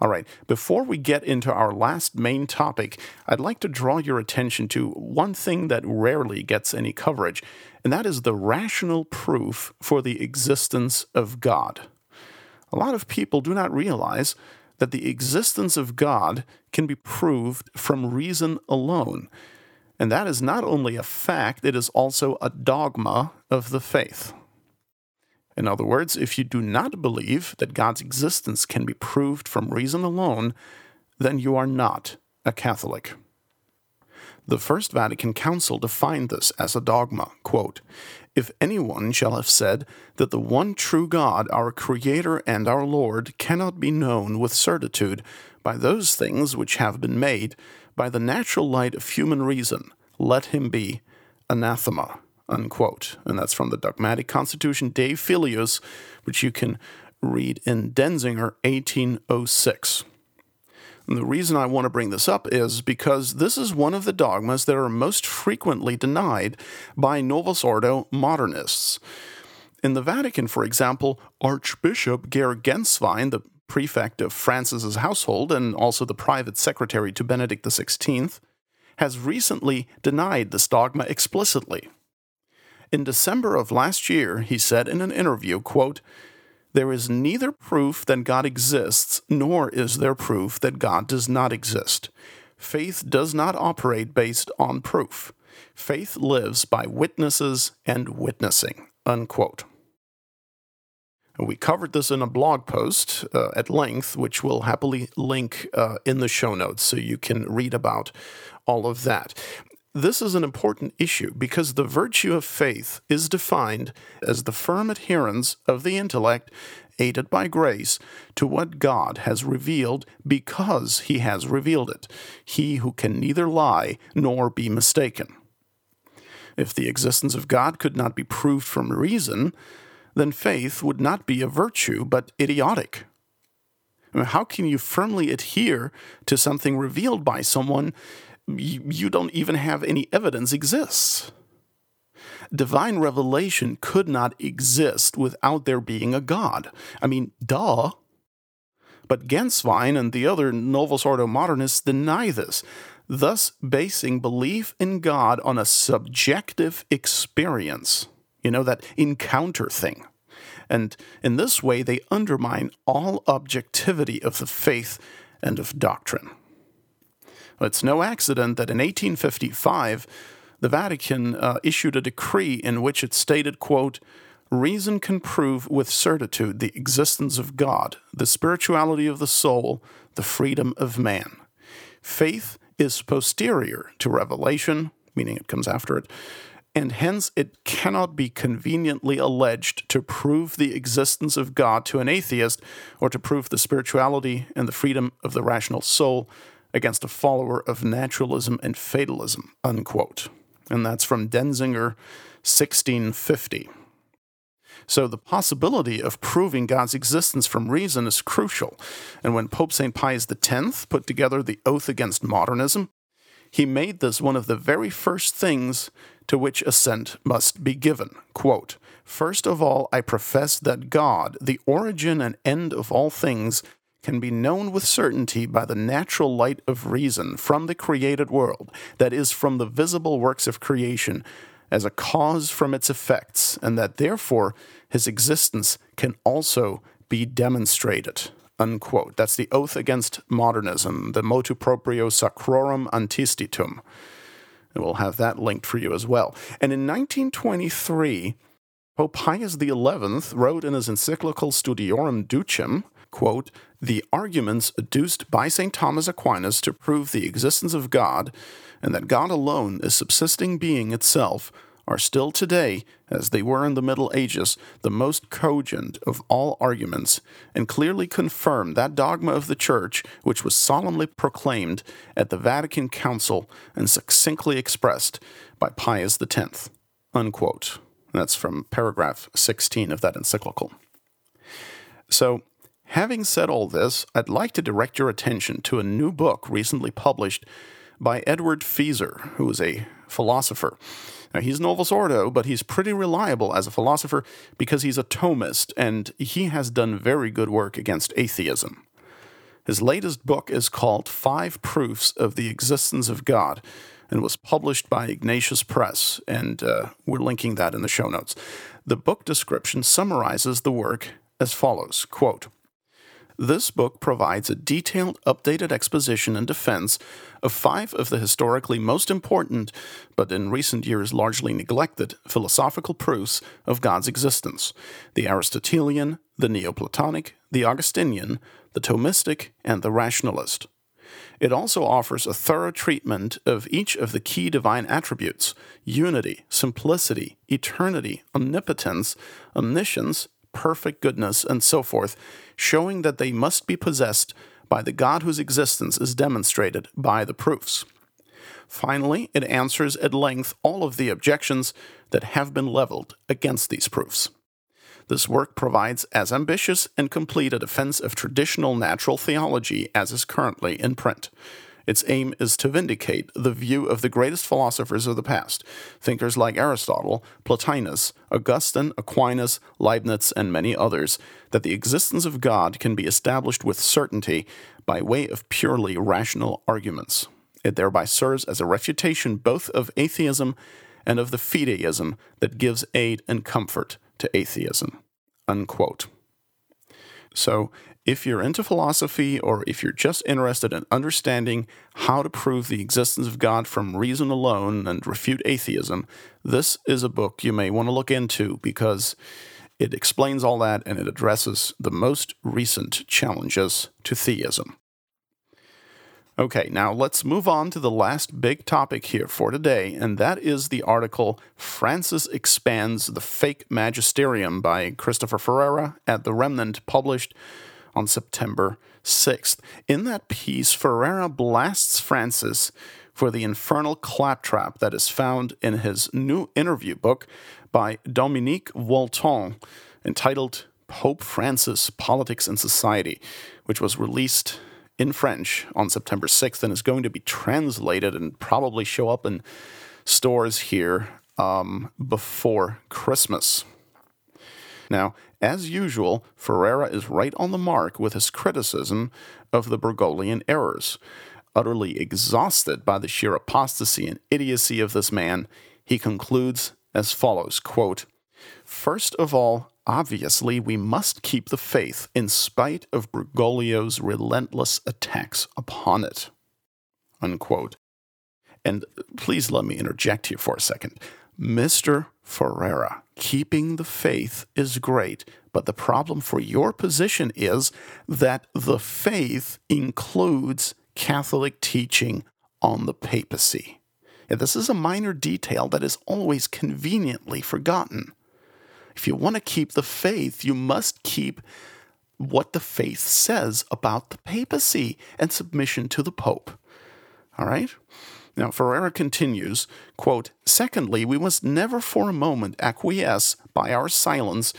All right, before we get into our last main topic, I'd like to draw your attention to one thing that rarely gets any coverage, and that is the rational proof for the existence of God. A lot of people do not realize that the existence of God can be proved from reason alone. And that is not only a fact, it is also a dogma of the faith. In other words, if you do not believe that God's existence can be proved from reason alone, then you are not a Catholic. The First Vatican Council defined this as a dogma. Quote, if anyone shall have said that the one true God, our Creator and our Lord, cannot be known with certitude by those things which have been made, by the natural light of human reason, let him be anathema. Unquote. And that's from the Dogmatic Constitution Dei Filius, which you can read in Denzinger, 1806. And the reason I want to bring this up is because this is one of the dogmas that are most frequently denied by Novus Ordo modernists. In the Vatican, for example, Archbishop Georg Gänswein, the prefect of Francis's household and also the private secretary to Benedict XVI, has recently denied this dogma explicitly. In December of last year, he said in an interview, quote, there is neither proof that God exists, nor is there proof that God does not exist. Faith does not operate based on proof. Faith lives by witnesses and witnessing. Unquote. We covered this in a blog post uh, at length, which we'll happily link uh, in the show notes so you can read about all of that. This is an important issue because the virtue of faith is defined as the firm adherence of the intellect, aided by grace, to what God has revealed because he has revealed it, he who can neither lie nor be mistaken. If the existence of God could not be proved from reason, then faith would not be a virtue but idiotic. How can you firmly adhere to something revealed by someone you don't even have any evidence exists. Divine revelation could not exist without there being a God. I mean, duh. But Gänswein and the other Novus Ordo modernists deny this, thus basing belief in God on a subjective experience. You know, that encounter thing. And in this way, they undermine all objectivity of the faith and of doctrine. It's no accident that in 1855, the Vatican uh, issued a decree in which it stated, quote, Reason can prove with certitude the existence of God, the spirituality of the soul, the freedom of man. Faith is posterior to revelation, meaning it comes after it, and hence it cannot be conveniently alleged to prove the existence of God to an atheist or to prove the spirituality and the freedom of the rational soul against a follower of naturalism and fatalism, unquote. And that's from Denzinger, 1650. So the possibility of proving God's existence from reason is crucial. And when Pope St. Pius X put together the Oath Against Modernism, he made this one of the very first things to which assent must be given. Quote, First of all, I profess that God, the origin and end of all things, can be known with certainty by the natural light of reason from the created world, that is, from the visible works of creation, as a cause from its effects, and that therefore his existence can also be demonstrated. Unquote. That's the oath against modernism, the motu proprio sacrorum antistitum. And we'll have that linked for you as well. And in 1923, Pope Pius XI wrote in his encyclical Studiorum Ducem, quote, the arguments adduced by St. Thomas Aquinas to prove the existence of God and that God alone is subsisting being itself are still today, as they were in the Middle Ages, the most cogent of all arguments, and clearly confirm that dogma of the Church which was solemnly proclaimed at the Vatican Council and succinctly expressed by Pius X. Unquote. That's from paragraph 16 of that encyclical. So, Having said all this, I'd like to direct your attention to a new book recently published by Edward Feser, who is a philosopher. Now, he's Novus Ordo, but he's pretty reliable as a philosopher because he's a Thomist and he has done very good work against atheism. His latest book is called Five Proofs of the Existence of God and was published by Ignatius Press, and uh, we're linking that in the show notes. The book description summarizes the work as follows quote, this book provides a detailed, updated exposition and defense of five of the historically most important, but in recent years largely neglected, philosophical proofs of God's existence the Aristotelian, the Neoplatonic, the Augustinian, the Thomistic, and the Rationalist. It also offers a thorough treatment of each of the key divine attributes unity, simplicity, eternity, omnipotence, omniscience, perfect goodness, and so forth, showing that they must be possessed by the God whose existence is demonstrated by the proofs. Finally, it answers at length all of the objections that have been leveled against these proofs. This work provides as ambitious and complete a defense of traditional natural theology as is currently in print. Its aim is to vindicate the view of the greatest philosophers of the past, thinkers like Aristotle, Plotinus, Augustine, Aquinas, Leibniz, and many others, that the existence of God can be established with certainty by way of purely rational arguments. It thereby serves as a refutation both of atheism and of the fideism that gives aid and comfort to atheism. Unquote. So, if you're into philosophy or if you're just interested in understanding how to prove the existence of God from reason alone and refute atheism, this is a book you may want to look into because it explains all that and it addresses the most recent challenges to theism. Okay, now let's move on to the last big topic here for today, and that is the article Francis Expands the Fake Magisterium by Christopher Ferrara at The Remnant, published on September 6th. In that piece, Ferrara blasts Francis for the infernal claptrap that is found in his new interview book by Dominique Wolton entitled Pope Francis Politics and Society, which was released in French on September 6th and is going to be translated and probably show up in stores here um, before Christmas. Now, as usual, Ferrara is right on the mark with his criticism of the Bergoglian errors. Utterly exhausted by the sheer apostasy and idiocy of this man, he concludes as follows quote, First of all, obviously, we must keep the faith in spite of Bergoglio's relentless attacks upon it. Unquote. And please let me interject here for a second. Mr. Ferrara, keeping the faith is great, but the problem for your position is that the faith includes Catholic teaching on the papacy. And this is a minor detail that is always conveniently forgotten. If you want to keep the faith, you must keep what the faith says about the papacy and submission to the Pope. All right? Now, Ferrara continues, quote, Secondly, we must never for a moment acquiesce by our silence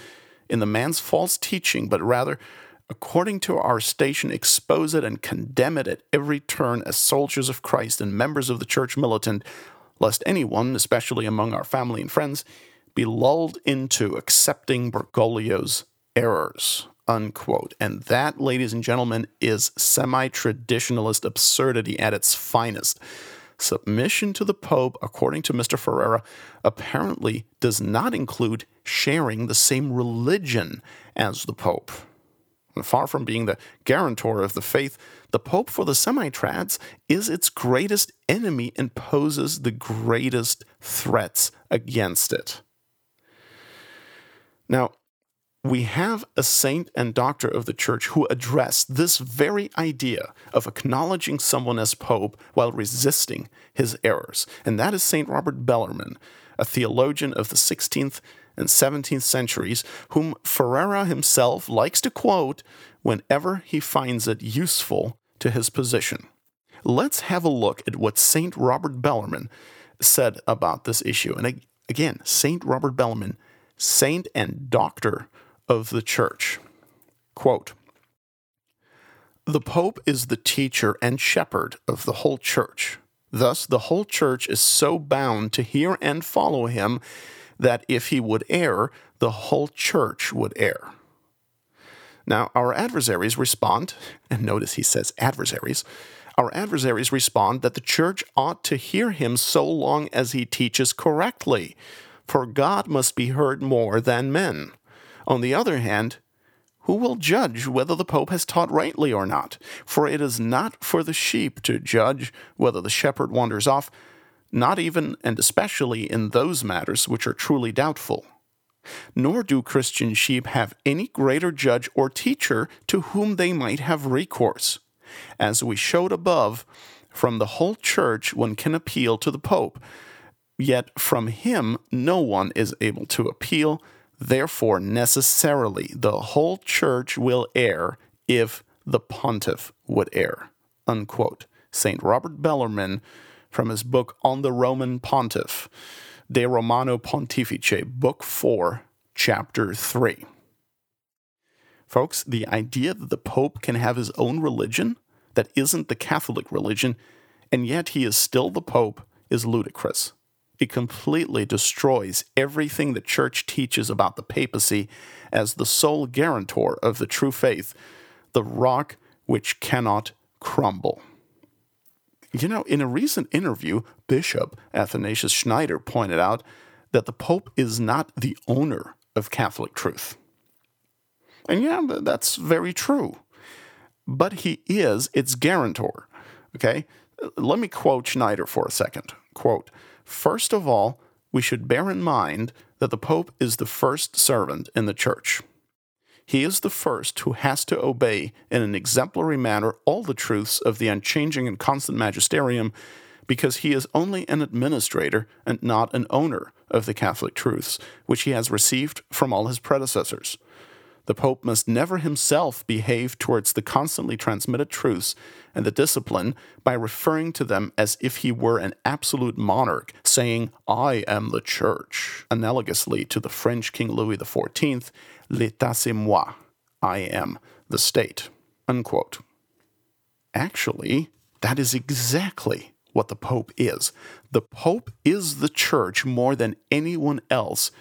in the man's false teaching, but rather, according to our station, expose it and condemn it at every turn as soldiers of Christ and members of the church militant, lest anyone, especially among our family and friends, be lulled into accepting Bergoglio's errors. Unquote. And that, ladies and gentlemen, is semi traditionalist absurdity at its finest. Submission to the Pope, according to Mr. Ferrara, apparently does not include sharing the same religion as the Pope. And far from being the guarantor of the faith, the Pope for the semi-trads is its greatest enemy and poses the greatest threats against it. Now, we have a saint and doctor of the church who addressed this very idea of acknowledging someone as pope while resisting his errors, and that is Saint Robert Bellarmine, a theologian of the 16th and 17th centuries, whom Ferrara himself likes to quote whenever he finds it useful to his position. Let's have a look at what Saint Robert Bellarmine said about this issue. And again, Saint Robert Bellarmine saint and doctor of the church. Quote The Pope is the teacher and shepherd of the whole church. Thus, the whole church is so bound to hear and follow him that if he would err, the whole church would err. Now, our adversaries respond, and notice he says adversaries. Our adversaries respond that the church ought to hear him so long as he teaches correctly, for God must be heard more than men. On the other hand, who will judge whether the Pope has taught rightly or not? For it is not for the sheep to judge whether the shepherd wanders off, not even and especially in those matters which are truly doubtful. Nor do Christian sheep have any greater judge or teacher to whom they might have recourse. As we showed above, from the whole church one can appeal to the Pope, yet from him no one is able to appeal. Therefore, necessarily, the whole church will err if the pontiff would err. Unquote. St. Robert Bellarmine from his book On the Roman Pontiff. De Romano Pontifice, Book 4, Chapter 3. Folks, the idea that the Pope can have his own religion that isn't the Catholic religion, and yet he is still the Pope, is ludicrous. It completely destroys everything the Church teaches about the papacy as the sole guarantor of the true faith, the rock which cannot crumble. You know, in a recent interview, Bishop Athanasius Schneider pointed out that the Pope is not the owner of Catholic truth. And yeah, that's very true. But he is its guarantor. Okay? Let me quote Schneider for a second. Quote, First of all, we should bear in mind that the Pope is the first servant in the Church. He is the first who has to obey in an exemplary manner all the truths of the unchanging and constant magisterium because he is only an administrator and not an owner of the Catholic truths, which he has received from all his predecessors. The Pope must never himself behave towards the constantly transmitted truths and the discipline by referring to them as if he were an absolute monarch, saying, I am the Church, analogously to the French King Louis XIV L'état c'est moi. I am the state. Unquote. Actually, that is exactly what the Pope is. The Pope is the church more than anyone else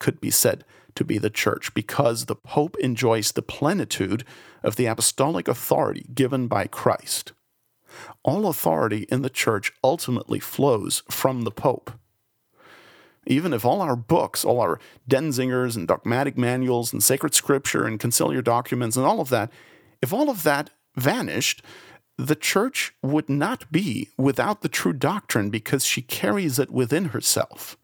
could be said to be the church because the Pope enjoys the plenitude of the apostolic authority given by Christ. All authority in the church ultimately flows from the Pope. Even if all our books, all our Denzingers and dogmatic manuals and sacred scripture and conciliar documents and all of that, if all of that vanished, the church would not be without the true doctrine because she carries it within herself.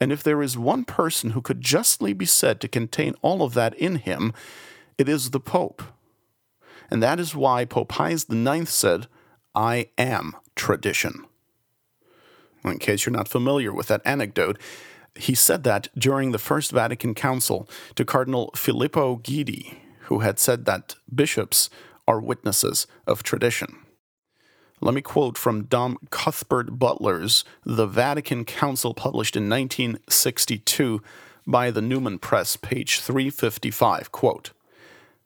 And if there is one person who could justly be said to contain all of that in him, it is the Pope. And that is why Pope Pius IX said, I am tradition in case you're not familiar with that anecdote, he said that during the First Vatican Council to Cardinal Filippo Guidi, who had said that bishops are witnesses of tradition. Let me quote from Dom Cuthbert Butler's The Vatican Council, published in 1962 by the Newman Press, page 355. Quote,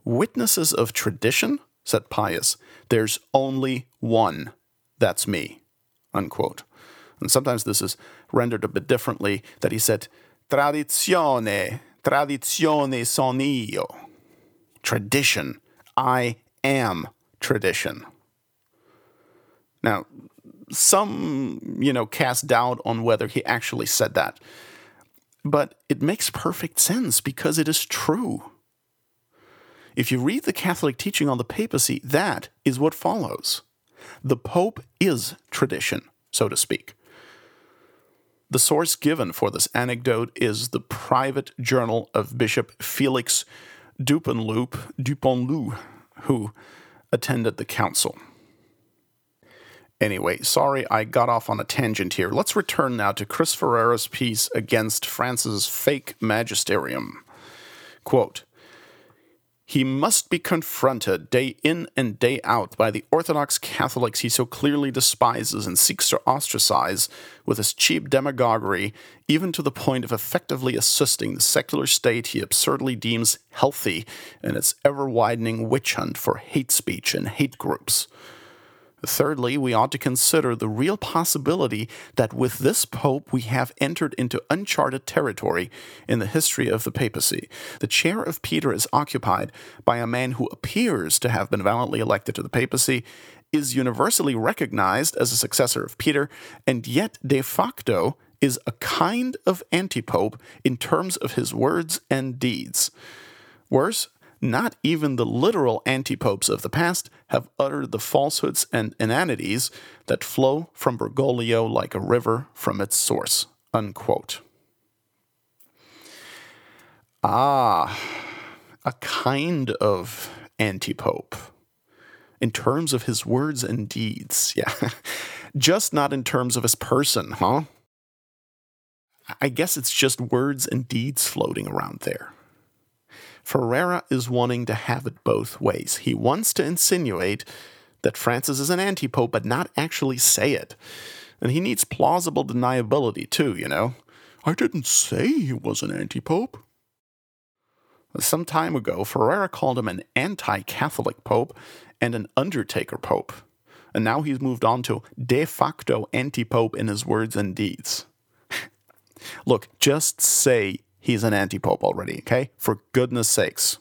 Witnesses of tradition, said Pius, there's only one. That's me. Unquote. And sometimes this is rendered a bit differently that he said, Tradizione, tradizione son io. Tradition. I am tradition. Now, some, you know, cast doubt on whether he actually said that. But it makes perfect sense because it is true. If you read the Catholic teaching on the papacy, that is what follows. The Pope is tradition, so to speak. The source given for this anecdote is the private journal of Bishop Felix Dupanloup, Dupanloup, who attended the council. Anyway, sorry I got off on a tangent here. Let's return now to Chris Ferrara's piece against France's fake magisterium. Quote, he must be confronted day in and day out by the Orthodox Catholics he so clearly despises and seeks to ostracize with his cheap demagoguery, even to the point of effectively assisting the secular state he absurdly deems healthy in its ever widening witch hunt for hate speech and hate groups. Thirdly, we ought to consider the real possibility that with this pope we have entered into uncharted territory in the history of the papacy. The chair of Peter is occupied by a man who appears to have been valiantly elected to the papacy, is universally recognized as a successor of Peter, and yet de facto is a kind of antipope in terms of his words and deeds. Worse, not even the literal antipopes of the past have uttered the falsehoods and inanities that flow from Bergoglio like a river from its source. Unquote. Ah, a kind of antipope. In terms of his words and deeds, yeah. just not in terms of his person, huh? I guess it's just words and deeds floating around there. Ferrara is wanting to have it both ways. He wants to insinuate that Francis is an anti pope, but not actually say it. And he needs plausible deniability, too, you know. I didn't say he was an anti pope. Some time ago, Ferrara called him an anti Catholic pope and an undertaker pope. And now he's moved on to de facto anti pope in his words and deeds. Look, just say he's an anti pope already, okay? For goodness sakes.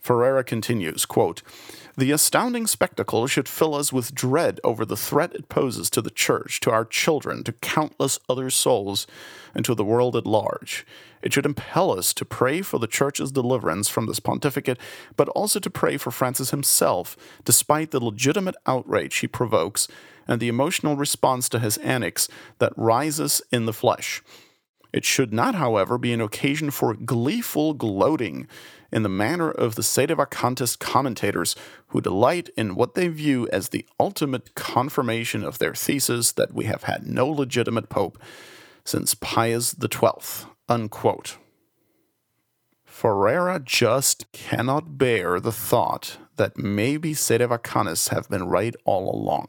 Ferrara continues, quote, the astounding spectacle should fill us with dread over the threat it poses to the Church, to our children, to countless other souls, and to the world at large. It should impel us to pray for the Church's deliverance from this pontificate, but also to pray for Francis himself, despite the legitimate outrage he provokes and the emotional response to his annex that rises in the flesh. It should not, however, be an occasion for gleeful gloating in the manner of the sedevacantist commentators who delight in what they view as the ultimate confirmation of their thesis that we have had no legitimate pope since Pius XII. Unquote. Ferrara just cannot bear the thought that maybe sedevacantists have been right all along.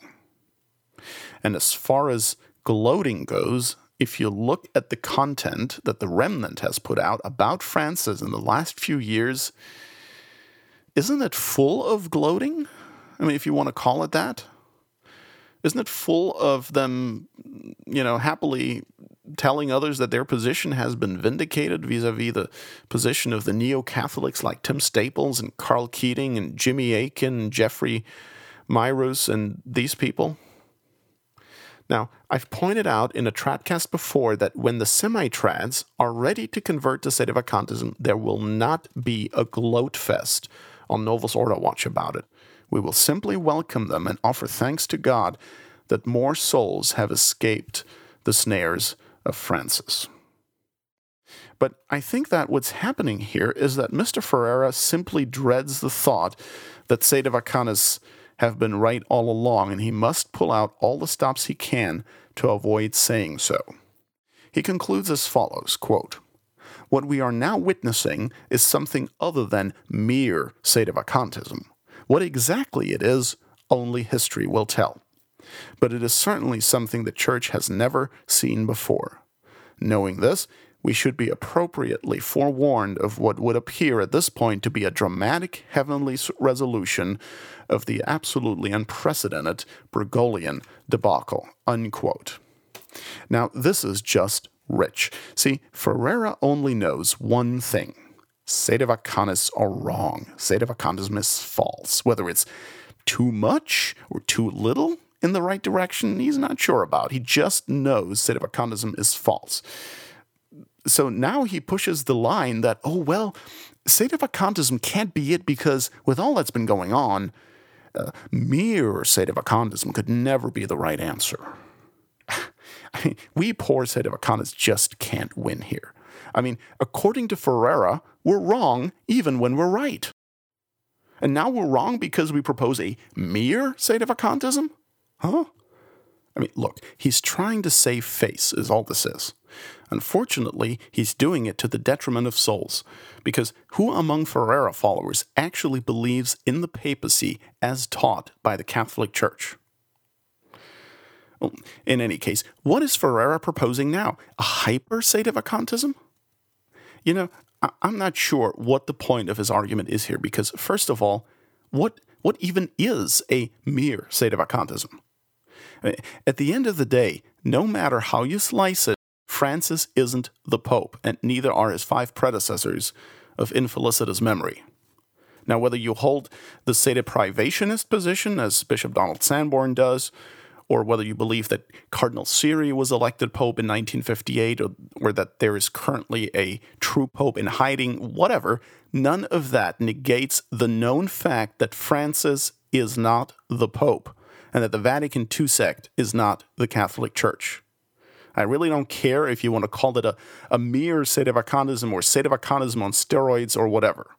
And as far as gloating goes, if you look at the content that the Remnant has put out about Francis in the last few years, isn't it full of gloating? I mean, if you want to call it that, isn't it full of them, you know, happily telling others that their position has been vindicated vis a vis the position of the neo Catholics like Tim Staples and Karl Keating and Jimmy Akin and Jeffrey Mirus and these people? Now, I've pointed out in a Tradcast before that when the semi trads are ready to convert to Sedevacantism, there will not be a gloat fest on Novus Ordo Watch about it. We will simply welcome them and offer thanks to God that more souls have escaped the snares of Francis. But I think that what's happening here is that Mr. Ferrara simply dreads the thought that Sedevacantists have been right all along, and he must pull out all the stops he can to avoid saying so. He concludes as follows quote, What we are now witnessing is something other than mere sedevacantism. What exactly it is, only history will tell. But it is certainly something the Church has never seen before. Knowing this, we should be appropriately forewarned of what would appear at this point to be a dramatic heavenly resolution of the absolutely unprecedented Bergoglian debacle. Unquote. Now, this is just rich. See, Ferrara only knows one thing. Sedevacantists are wrong. Sedevacantism is false. Whether it's too much or too little in the right direction, he's not sure about. He just knows Sedevacantism is false so now he pushes the line that, oh, well, sedevacantism can't be it because with all that's been going on, uh, mere sedevacantism could never be the right answer. I mean, we poor sedevacantists just can't win here. I mean, according to Ferrara, we're wrong even when we're right. And now we're wrong because we propose a mere sedevacantism? Huh? I mean, look, he's trying to save face, is all this is. Unfortunately, he's doing it to the detriment of souls, because who among Ferrara followers actually believes in the papacy as taught by the Catholic Church? Well, in any case, what is Ferrara proposing now? A hyper sedevacantism? You know, I- I'm not sure what the point of his argument is here, because first of all, what what even is a mere sedevacantism? At the end of the day, no matter how you slice it, Francis isn't the Pope, and neither are his five predecessors of infelicitous memory. Now, whether you hold the sede privationist position, as Bishop Donald Sanborn does, or whether you believe that Cardinal Siri was elected Pope in 1958, or, or that there is currently a true Pope in hiding, whatever, none of that negates the known fact that Francis is not the Pope and that the Vatican II sect is not the Catholic Church. I really don't care if you want to call it a, a mere sedevacantism or sedevacantism on steroids or whatever.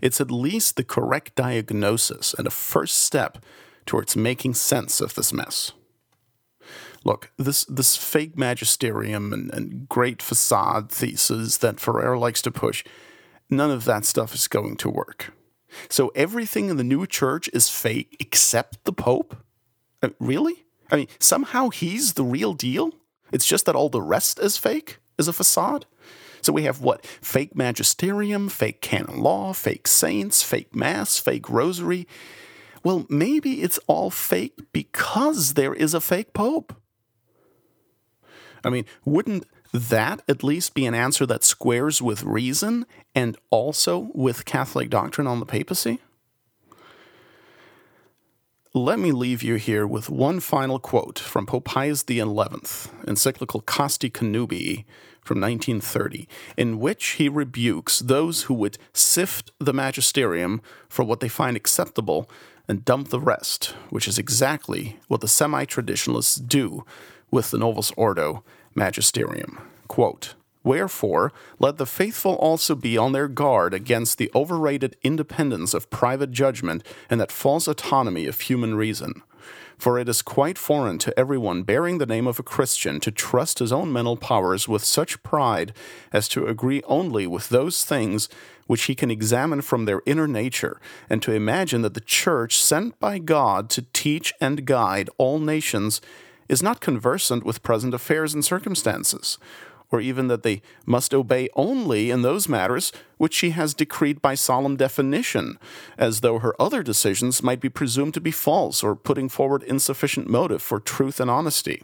It's at least the correct diagnosis and a first step towards making sense of this mess. Look, this, this fake magisterium and, and great facade thesis that Ferrara likes to push, none of that stuff is going to work. So everything in the new church is fake except the Pope? Uh, really? I mean, somehow he's the real deal? It's just that all the rest is fake, is a facade? So we have what? Fake magisterium, fake canon law, fake saints, fake mass, fake rosary. Well, maybe it's all fake because there is a fake pope. I mean, wouldn't that at least be an answer that squares with reason and also with Catholic doctrine on the papacy? Let me leave you here with one final quote from Pope Pius XI, encyclical Casti Connubii from 1930, in which he rebukes those who would sift the magisterium for what they find acceptable and dump the rest, which is exactly what the semi traditionalists do with the Novus Ordo magisterium. Quote, Wherefore, let the faithful also be on their guard against the overrated independence of private judgment and that false autonomy of human reason. For it is quite foreign to everyone bearing the name of a Christian to trust his own mental powers with such pride as to agree only with those things which he can examine from their inner nature, and to imagine that the Church, sent by God to teach and guide all nations, is not conversant with present affairs and circumstances or even that they must obey only in those matters which she has decreed by solemn definition, as though her other decisions might be presumed to be false or putting forward insufficient motive for truth and honesty.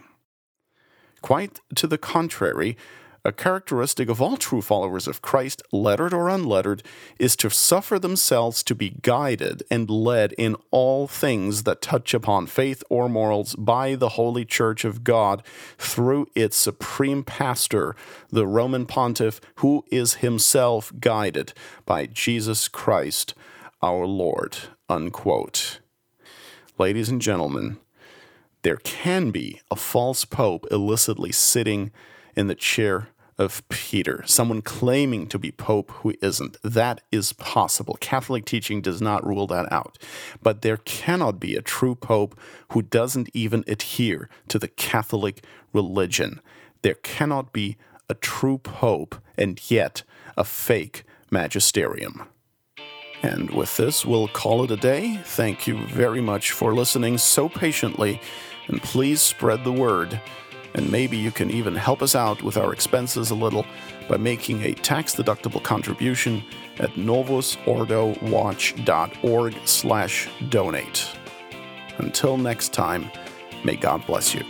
Quite to the contrary, a characteristic of all true followers of Christ, lettered or unlettered, is to suffer themselves to be guided and led in all things that touch upon faith or morals by the Holy Church of God through its supreme pastor, the Roman pontiff, who is himself guided by Jesus Christ our Lord. Unquote. Ladies and gentlemen, there can be a false pope illicitly sitting in the chair of Peter, someone claiming to be Pope who isn't. That is possible. Catholic teaching does not rule that out. But there cannot be a true Pope who doesn't even adhere to the Catholic religion. There cannot be a true Pope and yet a fake magisterium. And with this, we'll call it a day. Thank you very much for listening so patiently, and please spread the word and maybe you can even help us out with our expenses a little by making a tax-deductible contribution at novusordowatch.org slash donate. Until next time, may God bless you.